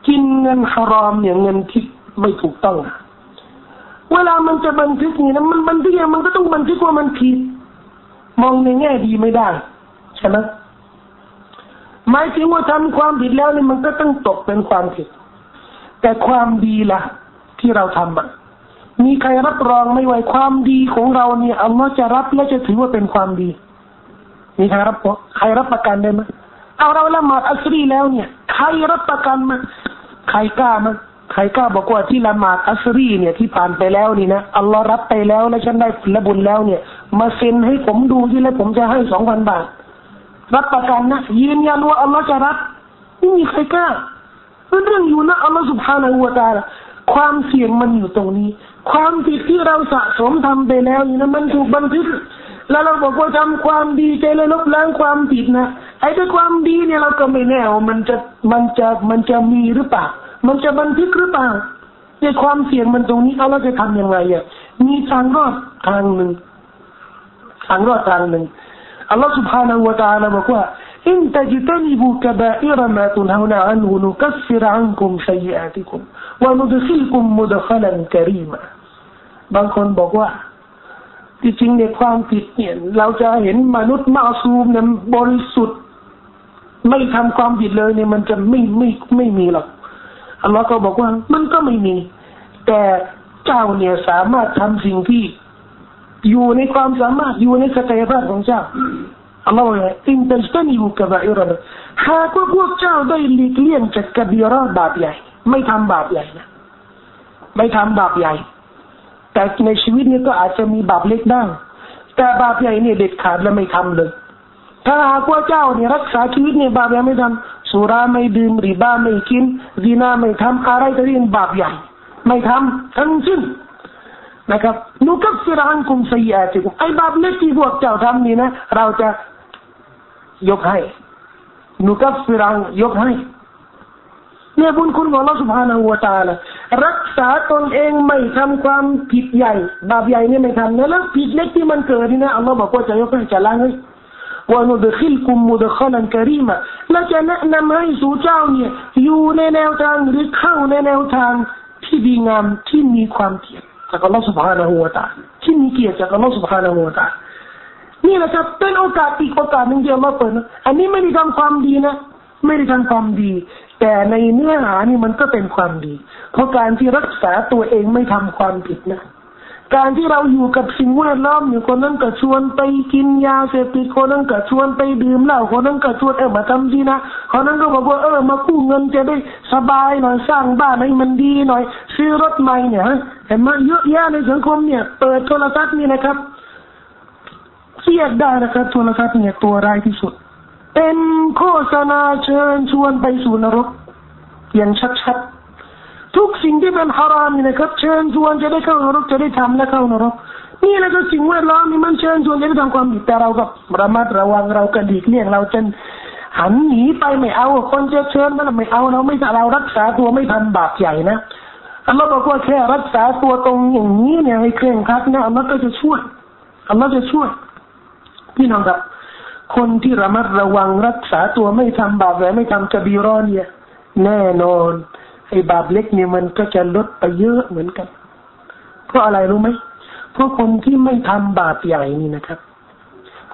[SPEAKER 1] กินเงินฮารอมเนี่ยเงินที่ไม่ถูกต้อง เวลามันจะบันทึกนี่นะมันบันทึกมันก็ต้องบันทึกว่ามันผิดมองในแง่ดีไม่ได้ใช่ไหมหมายถึงว่าทำความผิดแล้วเนี่ยมันก็ต้องตกเป็นความผิด แต่ความดีล่ะ ที่เราทำอะมีใครรับรองไม่ไหวความดีของเราเนี่ยอัลลอฮ์จะรับและจะถือว่าเป็นความดี มีใครรับใครรับประกันได้ไหมเอาเราละหมาดอัสรีแล้วเนี่ย ใครรับประกันมาใครกล้ามา ใครกล้าบอกว่าที่ละหมาดอัสรีเนี่ยที่ผ่านไปแล้วนี่นะอัลลอฮ์รับไปแล้วและฉันได้ผลบุญแล้วเนี่ย มาเซ็นให้ผมดูที่แล้วผมจะให้สองพันบาท รับประกันนะยืนยันว่าอัลลอฮ์จะรับไม่มีใครกล้าเรื่องอยู่นะอัลลอฮ์สุบฮานาอูตาละความเสี่ยงมันอยู่ตรงนี้ ความผิดที่เราสะสมทำไปแล้วนี่นะมันถูกบันทึกแล้วเราบอกว่าทำความดีใจเลยลบล้างความผิดนะไอ้ด้วยความดีเนี่ยเราก็ไม่แน่ว่ามันจะมันจะมันจะมีหรือเปล่า มันจะบันทึกหรือเปล่าในความเสี่ยงมันตรงนี้เอาเราจะทํำยังไงอ่ะมีทางรอดทางหนึ่งทางรอดทางหนึ่งอัลลอฮฺ سبحانه และ تعالى บอกว่า إن تجتنبوا كبائر ما تنهون عنه نكفر عنكم سيئاتكم وندخلكم مدخلا كريما บางคนบอกว่าที่จริงในความผิดเนี่ยเราจะเห็นมนุษย์มาซูมเนี่ยบริสุทธิ์ไม่ทำความผิดเลยเนี่ยมันจะไม่ไม่ไม่มีหรอก อัลลอฮ์ก็บอกว่ามันก็ไม่มี แต่เจ้าเนี่ยสามารถทำสิ่งที่ อยู่ในความสามารถอยู่ในศักยภาพของเจ้าอัลลอฮฺว่าอินตัจตันิบุกบะอิรนะหากว่าพวกเจ้าได้หลีกเลี่ยงจากกบีรอบาปใหญ่ ไม่ทำบาปใหญ่นะไม่ทำบาปใหญ่ แต่ในชีวิตนี้ก็อาจจะมีบาปเล็กได้แต่บาปใหญ่เนี่ยเด็ดขาดและไม่ทำเลย ถ้าหากว่าเจ้าเนี่ยรักษาชีวิตเนี่ยบาปใหญ่ไม่ทำ สุราไม่ดื่มริบาไม่กินดีนาไม่ทำอะไรก็เรียกบาปใหญ่ไม่ทำทั้งสิ้นนะครับนุกัฟฟิรันคุมสีอาติกุมไอ้บาปเล็กที่พวกเจ้าทำนี่นะ เราจะยกให้นุกัฟฟิรังยกให้เนี่ยบุญคุณของเราสุภาณหัวตาละรักษาตนเองไม่ทำความผิดใหญ่ บาปใหญ่เนี่ยไม่ทำนะแล้วผิดเล็กที่มันเกิดนี่นะอัลลอฮ์บอกว่าจะยกให้จะล้างให้ วานุดขิลกุมมุดขลันกรีมาและจะแนะนำให้สู่เจ้าเนี่ยอยู่ในแนวทางหรือเข้าในแนวทางที่ดีงามที่มีความเกียรติจากอัลลอฮ์สุบฮานาหัวตาที่มีเกียรติจากอัลลอฮ์สุบฮานาหัวตานี่แหละครับเป็นโอกาสอีกโอกาสหนึ่งที่อัลลอฮ์เปิดนะอันนี้ไม่ได้ทำความดีนะ ไม่ได้ทำความดี แต่ในเนื้อหานี่มันก็เป็นความดี เพราะการที่รักษาตัวเองไม่ทำความผิดนะ การที่เราอยู่กับสิ่งแวดล้อมอยู่คนนั้นก็ชวนไปกินยาเสพติดคนนั้นก็ชวนไปดื่มเหล้าคนนั้นก็ชวนเออมาทำดีนะคนนั้นก็บอกว่าเออมากู้เงินจะได้สบายหน่อยสร้างบ้านให้มันดีหน่อย ซื้อรถใหม่เนี่ยเห็นไหมเยอะแยะในสังคมเนี่ยเปิดโทรทัศน์นี่นะครับเทียดได้นะครับโทรทัศน์เนี่ยตัวร้ายที่สุด เป็นโฆษณาเชิญชวนไปสู่นรกอย่างชัดๆ ทุกสิ่งที่เป็นฮารามนี่นะครับเชิญชวนจะได้เข้านรกจะได้ทำและเข้านรกนี่แหละก็สิ่งแวดล้อมนี่มันเชิญชวนจะได้ทำความผิดแต่เราก็ระมัดระวังเรากระดิกเลี่ยงเราจะหันหนีไปไม่เอา คนจะเชิญมันไม่เอาเราไม่เรารักษาตัวไม่ทำบาปใหญ่นะอัลลอฮ์บอกว่าแค่รักษาตัวตรงอย่างนี้เนี่ยให้เคร่งครัดนะอัลลอฮ์ก็จะช่วยอัลลอฮ์จะช่วยพี่น้องครับ คนที่ระมัดระวังรักษาตัวไม่ทำบาปและไม่ทำกระบีรอนเนี่ย แน่นอน ไอ้บาปเล็กเนี่ยมันก็จะลดไปเยอะเหมือนกัน เพราะอะไรรู้ไหมเพราะคนที่ไม่ทำบาปใหญ่นี่นะครับ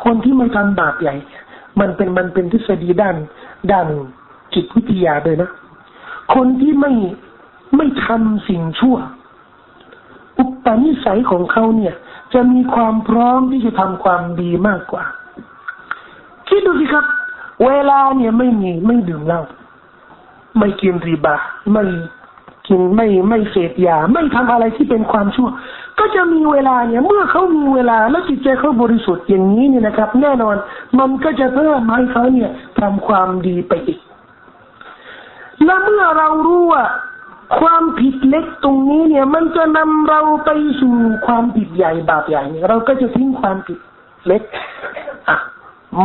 [SPEAKER 1] คนที่ไม่ทำบาปใหญ่ มันเป็นมันเป็นทฤษฎีด้านด้านจิตวิทยาเลยนะ คนที่ไม่ไม่ทำสิ่งชั่ว อุปนิสัยของเขาเนี่ย จะมีความพร้อมที่จะทำความดีมากกว่า คิดดูสิครับ เวลาเนี่ยไม่มีไม่ดื่มเหล้า ไม่กินรีบา ไม่กินไม่ไม่เสพยา ไม่ทำอะไรที่เป็นความชั่ว ก็จะมีเวลาเนี่ย เมื่อเขามีเวลาแล้วจิตใจเขาบริสุทธิ์อย่างนี้เนี่ยนะครับ แน่นอน มันก็จะเพิ่มให้เขาเนี่ยทำความดีไปอีก และเมื่อเรารู้ว่าความผิดเล็กตรงนี้เนี่ย มันจะนำเราไปสู่ความผิดใหญ่บาปใหญ่เนี่ยเราก็จะทิ้งความผิดเล็กอะ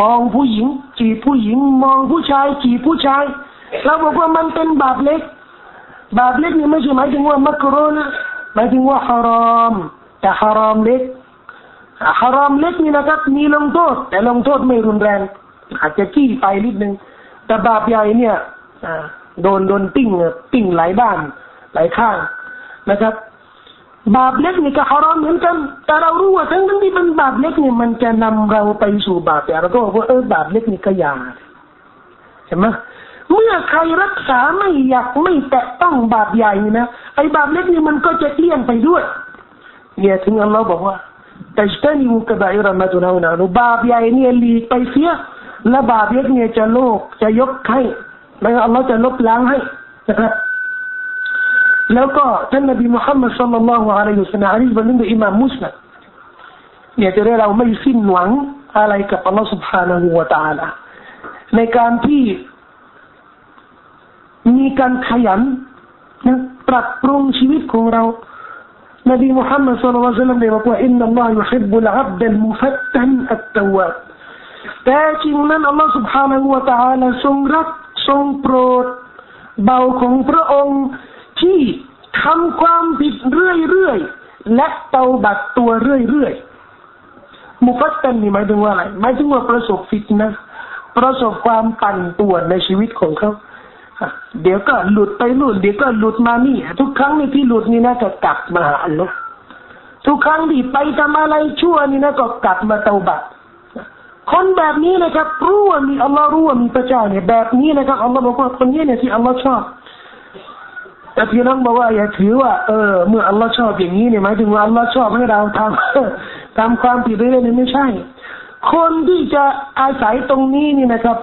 [SPEAKER 1] มองผู้หญิงจีบผู้หญิง มองผู้ชายจีบผู้ชาย เราบอกว่ามันเป็นบาปเล็ก บาปเล็กนี่ไม่ใช่หมายถึงว่ามักรุนหมายถึงว่าฮารอม แต่ฮารอมเล็กฮารอมเล็กนี่นะครับ มีลงโทษ แต่ลงโทษไม่รุนแรง อาจจะจี้ไปนิดนึง แต่บาปใหญ่เนี่ยโดนโดนปิ้งปิ้งหลายด้านหลายข้างนะครับ บาปเล็กนี่ก็ฮารอมเหมือนกัน แต่เรารู้ว่าทั้งทั้งที่เป็นบาปเล็กนี่มันจะนำเราไปสู่บาปใหญ่เราก็บอกว่าเออบาปเล็กนี่ก็ยาเห็นไหม เมื่อใครรักษาไม่อยากไม่แตะต้องบาปใหญ่นะไอ้บาปเล็กนี่มันก็จะเลี่ยนไปด้วยเนี่ยถึงอัลลอฮ์บอกว่าแต่จะนีมุกบะอิรมาตุนาอุนานุบาปใหญ่เนี่ยลีไปเสียและบาปเล็กเนี่ยจะโลกจะยกให้แล้วอัลลอฮ์จะลบล้างให้นะครับแล้วก็ท่านนบีมุฮัมมัดสัลลัลลอฮุอะลัยฮิวสัลลัมอะลิบันอิมามมุสลิมเนี่ยจะได้เราไม่สิ้นหวังอะไรกับอัลลอฮ์ سبحانه และ تعالى ในการที่ มีการขยันนะปรับปรุงชีวิตของเรานบีมุฮัมมัดสุลลัลสลัมได้บอกว่าอินนัลลอฮฺยุฮิบุลอับดัลมุฟัตตันอัตตวาบแต่จริงนั้นอัลลอฮฺ سبحانه และ تعالى ทรงรักทรงโปรดเบาของพระองค์ที่ทำความผิดเรื่อยๆและเตาบัดตัวเรื่อยๆมุฟัตตันนี่หมายถึงว่าอะไรหมายถึงว่าประสบฟิตนะประสบความปั่นป่วนในชีวิตของเขา เดี๋ยวก็หลุดไปนู่นเดี๋ยวก็หลุดมานี่ ทุกครั้งนี่ที่หลุดนี่นะก็กลับมาหาอัลลอฮ์ทุกครั้งที่ไปทำอะไรชั่วนี่นะก็กลับมาเตาบัตคนแบบนี้นะครับรู้ว่ามีอัลลอฮ์รู้ว่ามีพระเจ้าเนี่ยแบบนี้นะครับอัลลอฮ์บอกว่าคนนี้เนี่ยที่อัลลอฮ์ชอบแต่พี่น้องบอกว่าอย่าถือว่าเออเมื่ออัลลอฮ์ชอบอย่างนี้เนี่ยหมายถึงว่าอัลลอฮ์ชอบให้เราทำทำความผิดเรื่อยๆนี่ไม่ใช่ คนที่จะอาศัยตรงนี้นี่นะครับ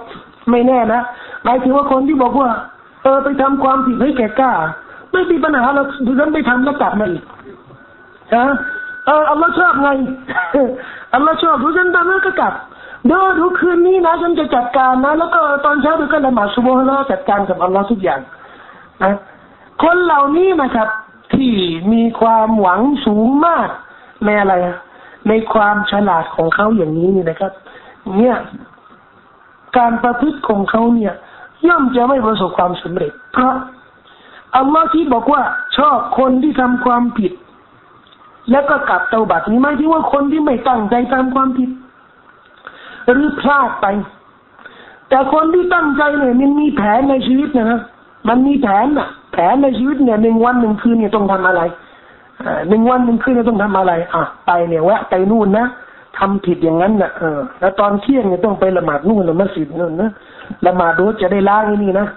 [SPEAKER 1] ไม่แน่นะ หมายถึงว่าคนที่บอกว่า เออไปทำความผิดให้แก่กล้า ไม่มีปัญหาเราดูฉันไปทำแล้วกลับมาอีกนะเอออัลลอฮ์ชอบไงอัลลอฮ์ชอบดูฉันทำแล้วก็กลับเดี๋ยวดูคืนนี้นะฉันจะจัดการนะ แล้วก็ตอนเช้าดูก็ละหมาดซุบฮ์แล้วจัดการกับอัลลอฮ์ทุกอย่างนะคนเหล่านี้นะครับ ที่มีความหวังสูงมากในอะไรในความฉลาดของเขาอย่างนี้นี่นะครับ เนี่ย การประพฤติของเขาเนี่ย ย่อมจะไม่ประสบความสำเร็จ เพราะอัลลอฮ์ที่บอกว่า ชอบคนที่ทำความผิด แล้วก็กลับเตาบัตนี้ไม่ที่ว่าคนที่ไม่ตั้งใจทำความผิด หรือพลาดไป แต่คนที่ตั้งใจเนี่ยมันมีแผนในชีวิตนะมันมีแผนน่ะแผนในชีวิตเนี่ยหนึ่งวันหนึ่งคืนเนี่ยต้องทำอะไรหนึ่งวันหนึ่งคืนเนี่ยต้องทำอะไร อะ ไปเนี่ยแวะไปนู่นนะทำผิดอย่างนั้นนะเออ แล้วตอนเที่ยงเนี่ยต้องไปละหมาดนู่นละมัสยิดนู่นนะ ละหมาดดูจะได้ล้างนี่นะ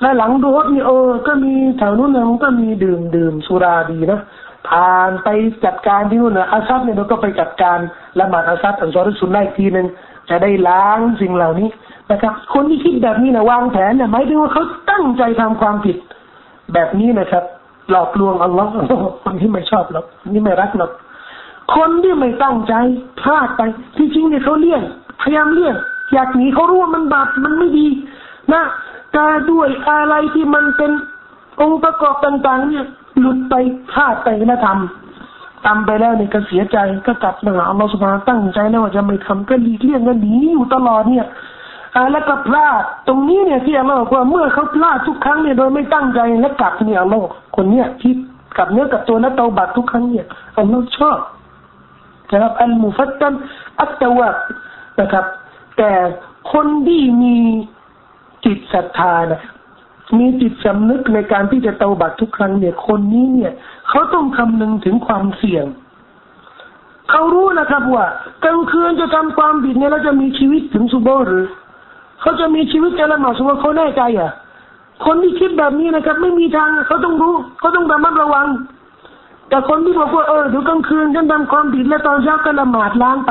[SPEAKER 1] แล้วหลังดูนี่เออ ก็มีแถวนู้นนะมันก็มีดื่มดื่มสุราดีนะผ่านไปจัดการที่นู่นนะอาซัดเนี่ยเราก็ไปจัดการละหมาดอาซัดอันซอรุสุนไลทีหนึ่งจะได้ล้างสิ่งเหล่านี้นะครับ คนที่คิดแบบนี้นะวางแผนเนี่ยหมายถึงว่าเขาตั้งใจทำความผิด แบบนี้นะครับ หลอกลวงอัลลอฮ์คนที่ไม่ชอบหรอกนี่ไม่รักหรอกคนที่ไม่ตั้งใจพลาดไปที่จริงเนี่ยเขาเลี่ยงพยายามเลี่ยง อยากหนีเขารู้ว่ามันบาปมันไม่ดี นะแต่ด้วยอะไรที่มันเป็นองค์ประกอบต่าง ๆ เนี่ย หลุดไปพลาดไปแล้วทำทำไปแล้วเนี่ยก็เสียใจก็กลับมาหาอัลลอฮฺสุบฮาตั้งใจแล้วว่าจะไม่ทำก็หลีกเลี่ยงก็หนีอยู่ตลอดเนี่ยอ่าแล้วก็พลาดตรงนี้เนี่ยที่อัลลอฮฺบอกว่าเมื่อเขาพลาดทุกครั้งเนี่ยโดยไม่ตั้งใจแล้วกลับเนี่ยอัลลอฮฺคนเนี้ยที่กลับเนื้อกับตัวและเตาบัตทุกครั้งเนี่ยอัลลอฮฺชอบนะครับอัลมุฟัตตันอัตตวะนะครับ แต่คนที่มีจิตศรัทธานะมีจิตสำนึกในการที่จะเตาบัตทุกครั้งเนี่ยคนนี้เนี่ยเขาต้องคำนึงถึงความเสี่ยงเขารู้นะครับว่ากลางคืนจะทำความผิดเนี่ยแล้วจะมีชีวิตถึงสุโบหรือเขาจะมีชีวิตจะละหมาดสุโบเขาแน่ใจอะคนที่คิดแบบนี้นะครับ ไม่มีทางเขาต้องรู้เขาต้องระมัดระวัง แต่คนที่บอกว่าเออเดี๋ยวกลางคืนฉันทำความผิดแล้วตอนเช้าก็ละหมาดล้างไป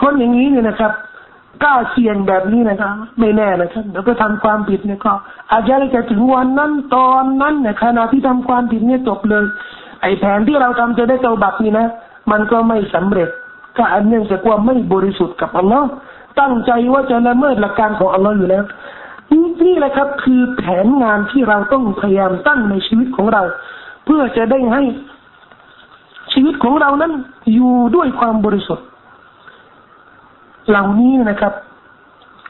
[SPEAKER 1] คนอย่างนี้เนี่ยนะครับ กล้าเสี่ยงแบบนี้นะครับ ไม่แน่นะครับเดี๋ยวไปทำความผิดเนี่ยก็ อาจจะจะถึงวันนั้นตอนนั้นเนี่ยขณะที่ทำความผิดเนี่ยจบเลย ไอ้แผนที่เราทำจะได้เจ้าบัตรนี่นะ มันก็ไม่สำเร็จ ก็อันเนื่องจากว่าไม่บริสุทธิ์กับอัลลอฮ์ตั้งใจว่าจะละเมิดหลักการของอัลลอฮ์อยู่แล้วนี่แหละครับ คือแผนงานที่เราต้องพยายามตั้งในชีวิตของเรา เพื่อจะได้ให้ชีวิตของเรานั้นอยู่ด้วยความบริสุทธิ์ เหล่านี้นะครับ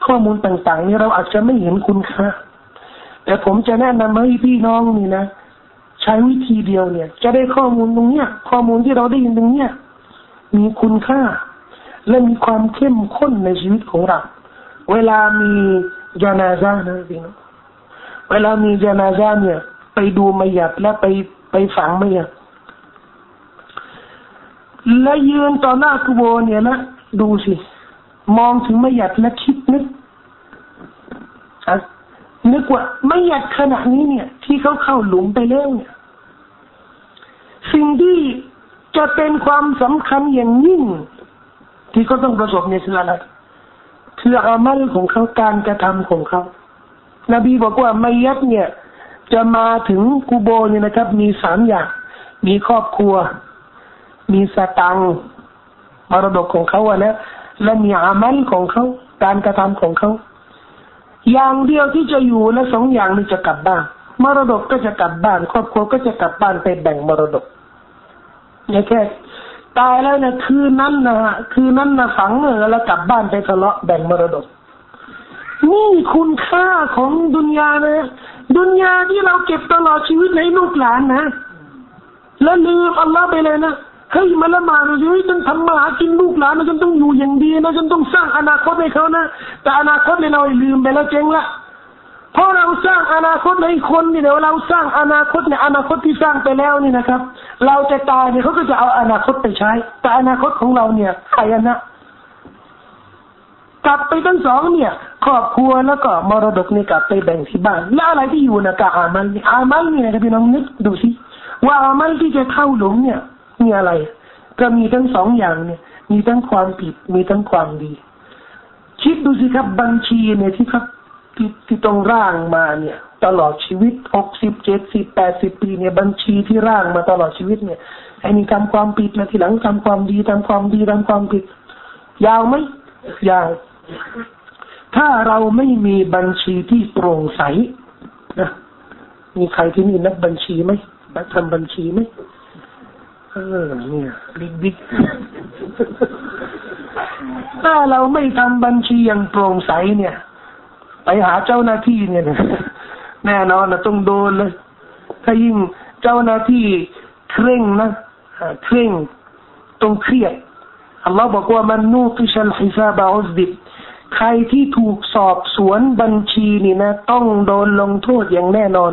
[SPEAKER 1] ข้อมูลต่างๆ นี้เราอาจจะไม่เห็นคุณค่าแต่ผมจะแนะนำให้พี่น้องนี่นะใช้วิธีเดียวเนี่ย จะได้ข้อมูลตรงเนี้ย ข้อมูลที่เราได้ยินตรงเนี้ยมีคุณค่า และมีความเข้มข้นในชีวิตของเรา เวลามีจานาซานะพี่น้องเวลามีจานาซาเนี่ย ไปดูม่หยัดและไปไปฝังม่หยัดและยืนต่อหน้ากุโบเนี่ยนะดูสิ มองถึงไม่หยัดและคิดนึกนึกว่าไม่หยัดขณะนี้เนี่ย ที่เขาเข้าหลุมไปแล้วเนี่ยสิ่งที่จะเป็นความสำคัญอย่างยิ่ง ที่เขาต้องประสบในคืออะคืออามัลของเขาการกระทำของเขา นบีบอกว่าไม่ยัดเนี่ย จะมาถึงกูโบเนี่ยนะครับ มีสามอย่าง มีครอบครัว มีสตังมรดกของเขาอะนะ และมีอามัลของเขาการกระทำของเขา อย่างเดียวที่จะอยู่และสองอย่างนี้จะกลับบ้านมรดกก็จะกลับบ้าน ครอบครัวก็จะกลับบ้านไปแบ่งมรดกเนี่ยแค่ตายแล้วนะคืนนั้นนะฮะคืนนั้นนะฝังเออแล้วกลับบ้านไปทะเลาะแบ่งมรดก นี่คุณค่าของดุนยานะดุนยาที่เราเก็บตลอดชีวิตในลูกหลานนะ แล้วลืมอัลลอฮ์ไปเลยนะ เฮ้ยมาละหมาดเฮ้ยต้องทำมาหากินลูกหลานนะฉันต้องอยู่อย่างดีนะฉันต้องสร้างอนาคตให้เขานะแต่อนาคตเนี่ยเราลืมไปแล้วเจ๊งละเพราะเราสร้างอนาคตให้คนนี่เดี๋ยวเราสร้างอนาคตเนี่ยอนาคตที่สร้างไปแล้วนี่นะครับ เราจะตายเนี่ยเขาก็จะเอาอนาคตไปใช้ แต่อนาคตของเราเนี่ยใครนะกลับไปทั้งสองเนี่ย ครอบครัวแล้วก็มรดกนี่กลับไปแบ่งที่บ้าน แล้วอะไรที่อยู่นะกับอามัลอามัลเนี่ยพี่น้องนึกดูสิว่าอามัลที่จะเข้าหลุมเนี่ย มีอะไร ก็มีทั้งสองอย่างเนี่ย มีทั้งความผิด มีทั้งความดี คิดดูสิครับบัญชีเนี่ยที่ครับที่ที่ต้องร่างมาเนี่ย ตลอดชีวิตหกสิบเจ็ดสิบแปดสิบปีเนี่ยบัญชีที่ร่างมาตลอดชีวิตเนี่ยไอ้นี่ทำความผิดนะทีหลังทำความดีทำความดีทำความผิด ยาวไหมยาว ถ้าเราไม่มีบัญชีที่โปร่งใสนะมีใครที่นี่นักบัญชีไหมนักทำบัญชีไหม เออเนี่ยบิ๊กบิ๊กถ้าเราไม่ทำบัญชีอย่างโปร่งใสเนี่ย ไปหาเจ้าหน้าที่เนี่ยแน่นอนนะต้องโดนเลยถ้ายิ่งเจ้าหน้าที่เคร่งนะเคร่งต้องเครียดอัลลอฮ์บอกว่ามันนูกิชัลฮิซาบะอุสดิบใครที่ถูกสอบสวนบัญชีนี่นะ ต้องโดนลงโทษอย่างแน่นอน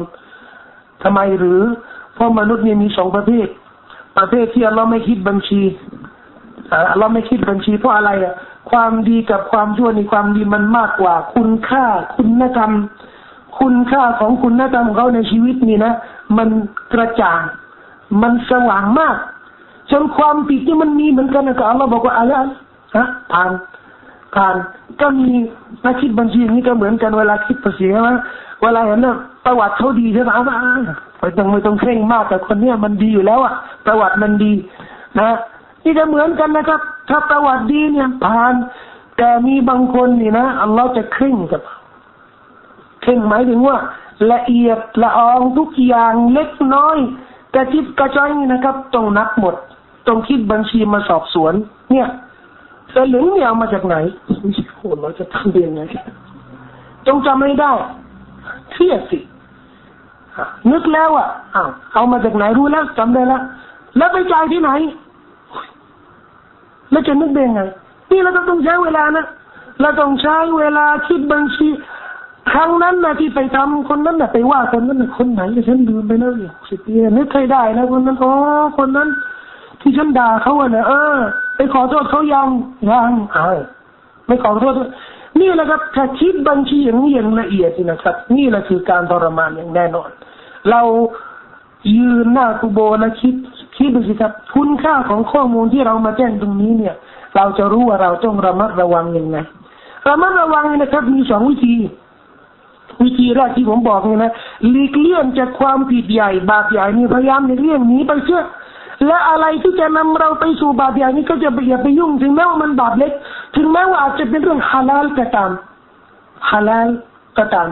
[SPEAKER 1] ทำไมหรือ เพราะมนุษย์เนี่ยมีสองประเภท ประเภทที่อัลลอฮ์ไม่คิดบัญชีอัลลอฮ์ไม่คิดบัญชีเพราะอะไรอะความดีกับความชั่วนี่ความดีมันมากกว่า คุณค่าคุณธรรม คุณค่าของคุณธรรมของเขาในชีวิตนี่นะ มันกระจ่าง มันสว่างมากจนความผิดที่มันมีเหมือนกันนะก็อัลลอฮ์บอกว่าอะไรฮะผ่านผ่านก็มีนักคิดบัญชีนี้ก็เหมือนกันเวลาคิดภาษีนะเวลาเห็นนะประวัติเขาดีใช่ไหมเอามา ไม่ต้องไม่ต้องเคร่งมาก แต่คนเนี้ยมันดีอยู่แล้วอะ ประวัติมันดี นะนี่ก็เหมือนกันนะครับ ถ้าประวัติดีเนี่ยผ่าน แต่มีบางคนนี่นะอัลลอฮ์จะเคร่งกับเคร่งหมายถึงว่า ละเอียดละอองทุกอย่างเล็กน้อยกระจิบกระจายนี่นะครับต้องนับหมดต้องคิดบัญชีมาสอบสวน เนี่ยสลึงเนี่ยเอามาจากไหนโหเราจะทำยังไงจงจำไม่ได้เครียดสิ นึกแล้วอะอ้าวเอามาจากไหนรู้แล้วจำได้แล้วแล้วไปจ่ายที่ไหน แล้วจะนึกได้ไงนี่เราต้องใช้เวลานะเราต้องใช้เวลาคิดบัญชีครั้งนั้นนะที่ไปทำคนนั้นนะไปว่าคนนั้นนะคนไหนฉันลืมไปแล้วสิบปีนึกเคยได้นะคนนั้นอ๋อคนนั้น ที่ฉันด่าเขาอะนะเออ ไปขอโทษเขายังยังอ้าวไม่ขอโทษนี่แหละครับถ้าคิดบัญชีอย่างนี้อย่างละเอียดนะครับ นี่แหละคือการทรมานอย่างแน่นอน เรายืนหน้ากูโบและคิดคิดดูสิครับคุณค่าของข้อมูลที่เรามาแจ้งตรงนี้เนี่ย เราจะรู้ว่าเราต้องระมัดระวังยังไงระมัดระวังนะครับ มีสองวิธี วิธีแรกที่ผมบอกเนี่ยนะหลีกเลี่ยงจากความผิดใหญ่บาปใหญ่นี่พยายามหลีกเลี่ยงหนีไปเชื่อและอะไรที่จะนำเราไปสู่บาปใหญ่นี้ก็จะอย่าไปยุ่งถึงแม้ว่ามันบาปเล็ก ถึงแม้ว่าอาจจะเป็นเรื่องฮาลาลก็ตามฮาลาลก็ตาม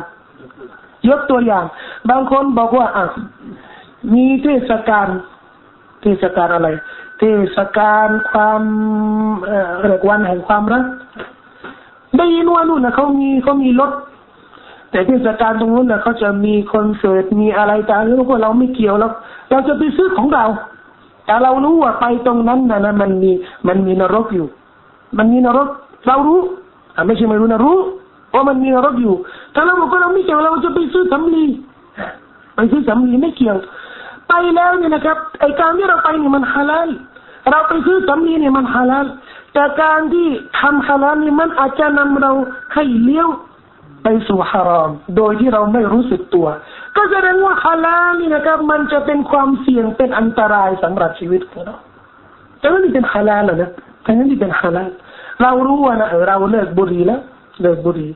[SPEAKER 1] ยกตัวอย่าง บางคนบอกว่าอะมีเทศกาลเทศกาลอะไร เทศกาลความเอ่อเรียกวันแห่งความรักได้ยินว่านู่นนะเขามีเขามีรถแต่เทศกาลตรงนู้นนะเขาจะมีคอนเสิร์ตมีอะไรต่างๆพวกเราไม่เกี่ยวแล้วเราจะไปซื้อของเรา แต่เรารู้ว่าไปตรงนั้นนะนะมันมีมันมีนรกอยู่ มันมีนรก เรารู้อ่าไม่ใช่ไม่รู้นะรู้ ว่ามันมีนรกอยู่แต่เราบอกว่าเราไม่เกี่ยวเราจะไปซื้อสำลีไปซื้อสำลีไม่เกี่ยว ไปแล้วเนี่ยนะครับไอการที่เราไปเนี่ยมันฮาลาลเราไปซื้อสำลีเนี่ยมันฮาลาลแต่การที่ทำฮาลาลนี่มันอาจจะนำเราให้เลี้ยวไปสู่ฮารอม โดยที่เราไม่รู้สึกตัว ก็แสดงว่าฮาลาลนี่นะครับ มันจะเป็นความเสี่ยงเป็นอันตรายสำหรับชีวิตของเราแต่ว่านี่เป็นฮาลาลนะแต่นั้นนี่เป็นฮาลาลเรารู้ว่านะเราเลิกบุหรี่แล้วเลิกบุหรี่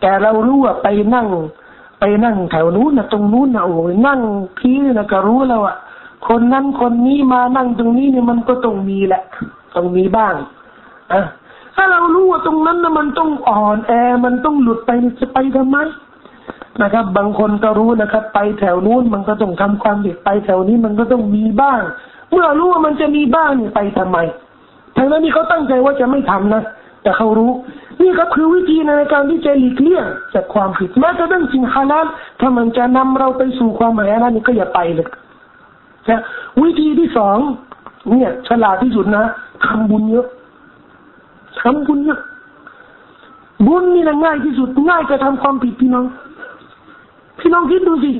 [SPEAKER 1] แต่เรารู้ว่าไปนั่ง ไปนั่งแถวนู้นนะตรงนู้นนะโอ้ยนั่งพี่นะก็รู้แล้วอะคนนั้นคนนี้มานั่งตรงนี้เนี่ยมันก็ต้องมีแหละต้องมีบ้างอะถ้าเรารู้ว่าตรงนั้นนะมันต้องอ่อนแอ มันต้องหลุดไปจะไปทำไมนะครับ บางคนก็รู้นะครับ ไปแถวนู้นมันก็ต้องทำความผิดไปแถวนี้มันก็ต้องมีบ้าง เมื่อรู้ว่ามันจะมีบ้างเนี่ยไปทำไมทั้งนั้นนี่เขาตั้งใจว่าจะไม่ทำนะแต่เขารู้ นี่ก็คือวิธีในการที่จะหลีกเลี่ยงจากความผิดแม้จะต้องสิ่งฮาลาลถ้ามันจะนำเราไปสู่ความหมายนั้นนี่ก็อย่าไปเลยนะวิธีที่สองเนี่ยฉลาดที่สุดนะทำบุญเยอะทำบุญเยอะบุญนี่นะง่ายที่สุดง่ายจะทำความผิดพี่น้อง พี่น้องคิดดูสิ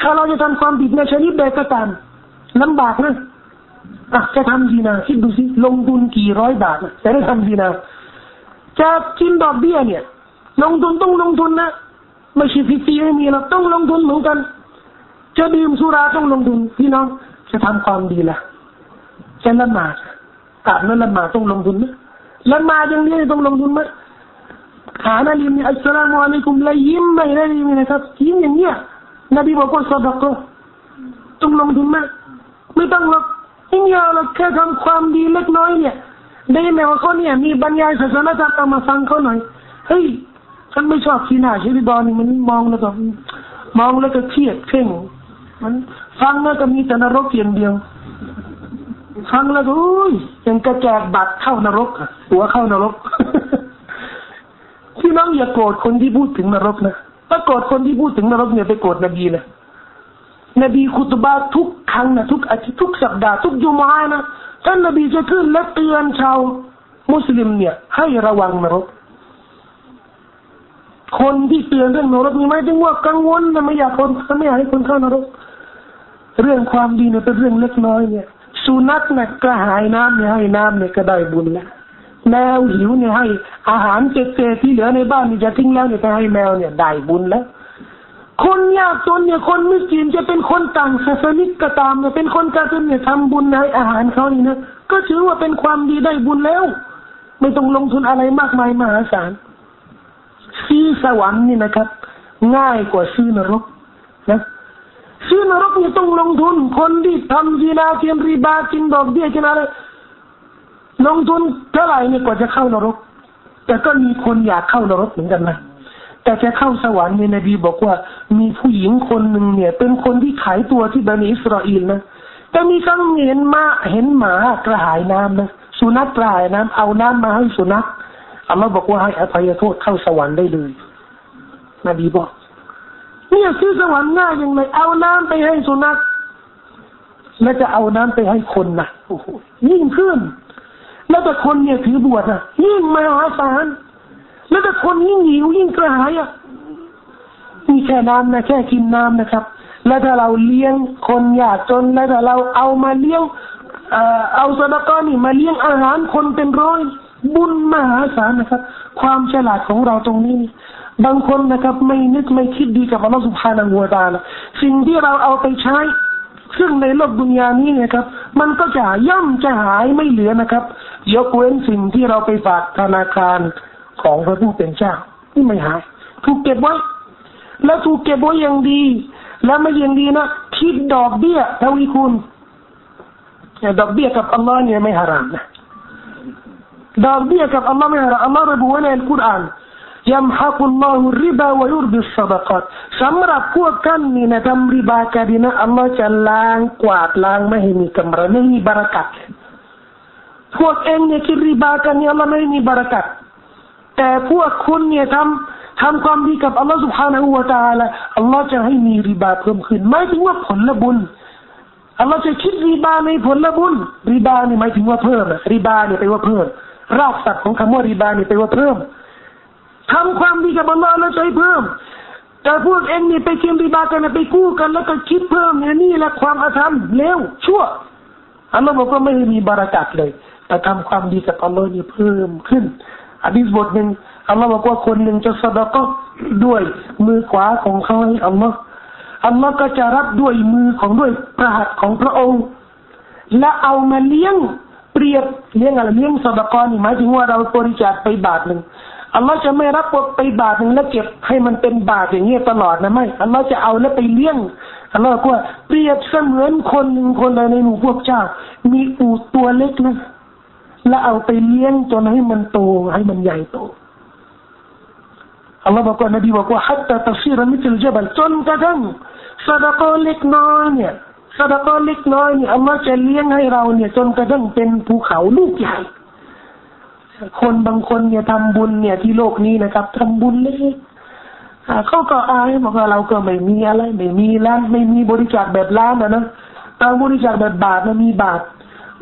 [SPEAKER 1] ถ้าเราจะทำความผิดในชนิดใดก็ตามลำบากนะอะจะทำดีนะคิดดูสิลงทุนกี่ร้อยบาทจะได้ทำดีนะ จะกินดอกเบี้ยเนี่ย ลงทุนต้องลงทุนนะไม่ใช่ฟรีๆไม่มีเราต้องลงทุนเหมือนกัน จะดื่มสุราต้องลงทุนพี่น้องจะทำความดีละจะละหมาดอาบน้ำละหมาดต้องลงทุนไหมละหมาดอย่างนี้ต้องลงทุนไหมฐานะลิมนี่อัสสลามุอะลัยกุมละยิ้มไม่ได้ยิมนะครับยิ้มอย่างเงี้ยนบีบอกว่าสดก็ต้องลงทุนไหมไม่ต้องหรอกยิ่งยาวเราแค่ทำความดีเล็กน้อยเนี่ย ได้ไหมว่าเขาเนี่ยมีบรรยายศาสนาธรรมมาฟังเขาหน่อยเฮ้ยฉันไม่ชอบที่หน้าชีริบอลนี่มันมองแล้วก็มองแล้วก็เครียดเข่งมันฟังแล้วก็มีแต่นรกเพียงเดียวฟังแล้วก็อุ้ยยังกระแจกบัตรเข้านรกหัวเข้านรกพี่น้องอย่าโกรธคนที่พูดถึงนรกนะถ้าโกรธคนที่พูดถึงนรกเนี่ยไปโกรธนบีนะนบีคุตบาทุกครั้งนะทุกอาทิตย์ทุกสัปดาห์ทุกยุมานะ ท่านนบีจะขึ้นและเตือนชาวมุสลิมเนี่ย ให้ระวังนรก คนที่เตือนเรื่องนรกนี่ไม่ถึงว่ากังวลนะไม่อยากคนไม่อยากให้คนเข้านรก เรื่องความดีเนี่ยเป็นเรื่องเล็กน้อยเนี่ย สุนัขเนี่ยกระหายน้ำเนี่ยให้น้ำเนี่ยก็ได้บุญแล้วแมวหิวเนี่ยให้อาหารเจๆที่เหลือในบ้านนี่จะทิ้งแล้วเนี่ยไปให้แมวเนี่ยได้บุญแล้ว คนยากจนเนี่ยคนมิกินจะเป็นคนต่างศาสนิกก็ตามเนี่ยเป็นคนกาจนเนี่ยทำบุญให้อาหารเขานี่นะก็ถือว่าเป็นความดีได้บุญแล้ว ไม่ต้องลงทุนอะไรมากมายมหาศาลซื้อสวรรค์นี่นะครับ ง่ายกว่าซื้อนรกนะซื้อนรกนี่ต้องลงทุน คนที่ทำจีนาเทียมรีบากินดอกเบี้ยกินอะไรลงทุนเท่าไหร่เนี่ยกว่าจะเข้านรก แต่ก็มีคนอยากเข้านรกเหมือนกันนะ แต่จะเข้าสวรรค์เนี่ยนบีบอกว่า มีผู้หญิงคนหนึ่งเนี่ย เป็นคนที่ขายตัวที่บันิอิสราเอลนะแต่มีครั้งเห็นมาเห็นหมากระหายน้ำนะสุนัขกระหายน้ำเอาน้ำมาให้สุนัขอัลลอฮ์บอกว่าให้อภัยโทษเข้าสวรรค์ได้เลยนบีบอกเนี่ยซื้อสวรรค์ง่ายยังไงเอาน้ำไปให้สุนัขแล้วจะเอาน้ำไปให้คนนะโอ้โหยิ่งขึ้นแล้วแต่คนเนี่ยถือบวชนะยิ่งมหาศาล แล้วแต่คนยิ่งหิวยิ่งกระหายอะมีแค่น้ำนะแค่กินน้ำนะครับ แล้วถ้าเราเลี้ยงคนยากจนแล้วถ้าเราเอามาเลี้ยงเอาสดก้อนนี่มาเลี้ยงอาหารคนเป็นร้อยบุญมหาศาลนะครับ ความฉลาดของเราตรงนี้ บางคนนะครับ ไม่นึกไม่คิดดีกับอัลลอฮฺสุบฮานาหัวตาละสิ่งที่เราเอาไปใช้ ซึ่งในโลกดุนยานี้นี่ยครับ มันก็จะย่อมจะหายไม่เหลือนะครับ ยกเว้นสิ่งที่เราไปฝากธนาคาร ของพระผู้เป็นเจ้าที่ไม่หายถูกเก็บไว้ แล้วถูกเก็บไว้อย่างดี แล้วไม่อยังดีนะคิดดอกเบี้ยทวีคุณดอกเบี้ยกับอัลลอฮ์เนี่ยไม่ฮารามนะดอกเบี้ยกับอัลลอฮ์ไม่ฮารามอัลลอฮ์ระบุไว้ในอัลกุรอานยัมฮักุลลอฮุริบาวยุรบิสซาดกัตสำหรับพวกท่านนี่นะทำริบากันนะอัลลอฮ์จะล้างกวาดล้างไม่ให้มีกำไรไม่มีบารักัตพวกเองเนี่ยคิดริบากันเนี่ยอัลลอฮ์ไม่มีบารักัต แต่พวกคุณเนี่ยทำทำความดีกับอัลลอฮฺ سبحانه และ تعالى อัลลอฮ์จะให้มีริบาเพิ่มขึ้นไม่ถึงว่าผลบุญอัลลอฮ์จะคิดริบาในผลบุญริบาเนี่ยหมายถึงว่าเพิ่มริบาเนี่ยไปว่าเพิ่มรากศัพท์ของคำว่าริบาเนี่ยไปว่าเพิ่มทำความดีกับอัลลอฮ์แล้วใจเพิ่ม แต่พวกเองนี่ไปเคียมริบากันไปกู้กันแล้วก็คิดเพิ่มเนี่ยนี่แหละความอาธรรมเลวชั่วอัลลอฮ์บอกว่าไม่มีบารักัดเลย แต่ทำความดีกับอัลลอฮ์นี่เพิ่มขึ้น อะดีษบทหนึ่งอัลลอฮ์บอกว่าคนหนึ่งจะสดก็ด้วยมือขวาของเขาให้อัลลอฮ์อัลลอฮ์ก็จะรับด้วยมือของด้วยประหัตของพระองค์ และเอามาเลี้ยงเปรียบเลี้ยงอะไรเลี้ยงสดกรนี่หมายถึงว่าเราบริจาคไปบาทหนึ่งอัลลอฮ์จะไม่รับไปบาทหนึ่งแล้วเก็บให้มันเป็นบาทอย่างเงี้ยตลอดนะไม่อัลลอฮ์จะเอาแล้วไปเลี้ยงอัลลอฮ์ก็เปรียบเสมือนคนหนึ่งคนใดในหมู่พวกเจ้า มีอูตัวเล็กนะ แล้วเอาไปเลี้ยงจนให้มันโตให้มันใหญ่โตอัลลอฮ์บอกว่านบีบอกว่าฮัตตาตัซีรมิตลเจบัลจนกระทั่งสดกอเล็กน้อยเนี่ยสดกอเล็กน้อยเนี่ยอัลลอฮ์จะเลี้ยงให้เราเนี่ยจนกระทั่งเป็นภูเขาลูกใหญ่คนบางคนเนี่ยทำบุญเนี่ยที่โลกนี้นะครับทำบุญเล็กเขาก็อายบอกว่าเราก็ไม่มีอะไร ไม่มีล้านไม่มีบริจาคแบบล้านนะนะตาบริจาคแบบบาทมันมีบาท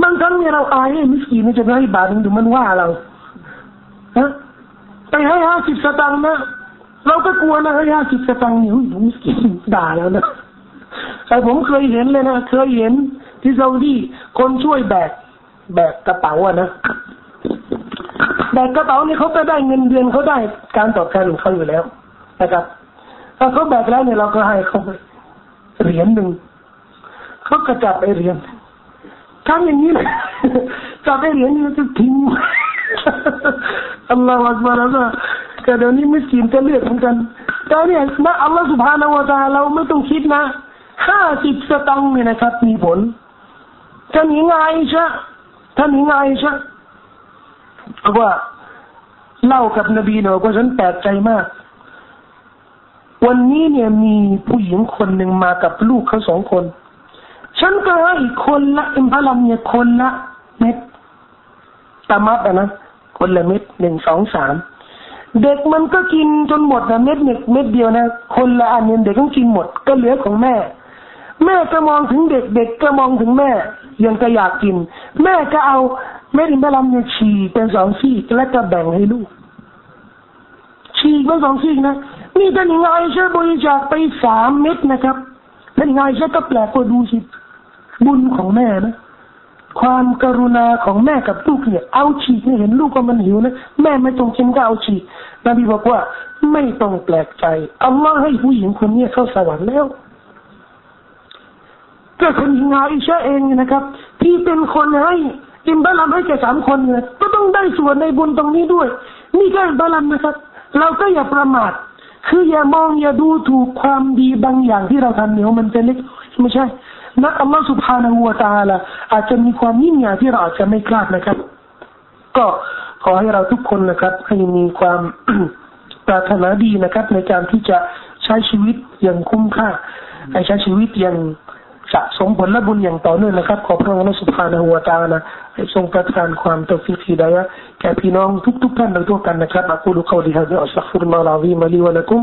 [SPEAKER 1] บางครั้งเนี่ยเราอายมิสกีนจะให้บาทหนึ่งดูมันว่าเราฮะไปให้ห้าสิบสตางค์นะเราก็กลัวนะให้ห้าสิบสตางค์อยู่มิสกีด่าแล้วนะแต่ผมเคยเห็นเลยนะเคยเห็นที่ซาอุดีคนช่วยแบกแบกกระเป๋าอะนะแบกกระเป๋านี่เขาก็ได้เงินเดือนเขาได้การตอบแทนของเขาอยู่แล้วนะครับถ้าเขาแบกแล้วเนี่ยเราก็ให้เขาเหรียญหนึ่งเขาก็จับไปเหรียญ ทำอย่างนี้เลยทจับไอ้เหรียญนี่จะทิ้งอัลลอฮฺอัลลอฮฺนะแต่เดี๋ยวนี้มิสกินจะเลือกเหมือนกันแต่เนี่ยนะอัลลอฮฺسبحانه وتعالى เราไม่ต้องคิดนะห้าสิบสตังค์เนี่ยนะครับ มีผลท่านหญิงไอชะท่านหญิงไอชะว่าเล่ากับนบีเนาะก็ฉันแปลกใจมาก วันนี้เนี่ยมีผู้หญิงคนหนึ่งมากับลูกเขาสองคน ฉันก็ให้คนละอิมพาลัมเนี่ยคนละเม็ดตามัดนะคนละเม็ดหนึ่งสองสามเด็กมันก็กินจนหมดนะเม็ดหนึ่งเม็ดเดียวนะคนละอันเนี่ยเด็กต้องกินหมดก็เหลือของแม่ แม่ก็มองถึงเด็กเด็กก็มองถึงแม่ ยังก็อยากกิน แม่ก็เอาเม็ดอิมพาลัมเนี่ยฉีกเป็นสองซี่แล้วก็แบ่งให้ลูกฉีกเป็นสองซี่นะนี่ท่านยังไงใช่บริจาคไปสามเม็ดนะครับท่านยังไงใช่ก็แปลกว่าดูสิ บุญของแม่นะความกรุณาของแม่กับลูกเนี่ยเอาฉีกเนี่ยเห็นลูกก็มันหิวนะแม่ไม่ต้องกินก็เอาฉีกนบีบอกว่าไม่ต้องแปลกใจอัลลอฮ์ให้ผู้หญิงคนนี้เข้าสวรรค์แล้วก็คนหญิงอาอิชาเองนะครับ ที่เป็นคนให้อิมบาลัมให้แก่สามคนเนี่ยก็ต้องได้ส่วนในบุญตรงนี้ด้วย นี่ก็อิมบาลัมนะครับ เราก็อย่าประมาท คืออย่ามองอย่าดูถูกความดีบางอย่างที่เราทำเนี่ยมันจะเล็กไม่ใช่ นักอัลลอฮฺสุบฮานาหัวตาละอาจจะมีความยิ่งใหญ่ที่เราอาจจะไม่คาดนะครับ ก็ขอให้เราทุกคนนะครับ ให้มีความปรารถนาดีนะครับ ในการที่จะใช้ชีวิตอย่างคุ้มค่าให้ใช้ชีวิตอย่างสะสมผลและบุญอย่างต่อเนื่องนะครับ ขอพระองค์สุภาณหัวตานะให้ทรงประทานความตฟิกีดายะแก่พี่น้องทุกๆท่านโดยทั่วกันนะครับอักูลุกาวลิฮะดิอัสซัฟุรุลลอฮฺลาซีมาลีวะลักุม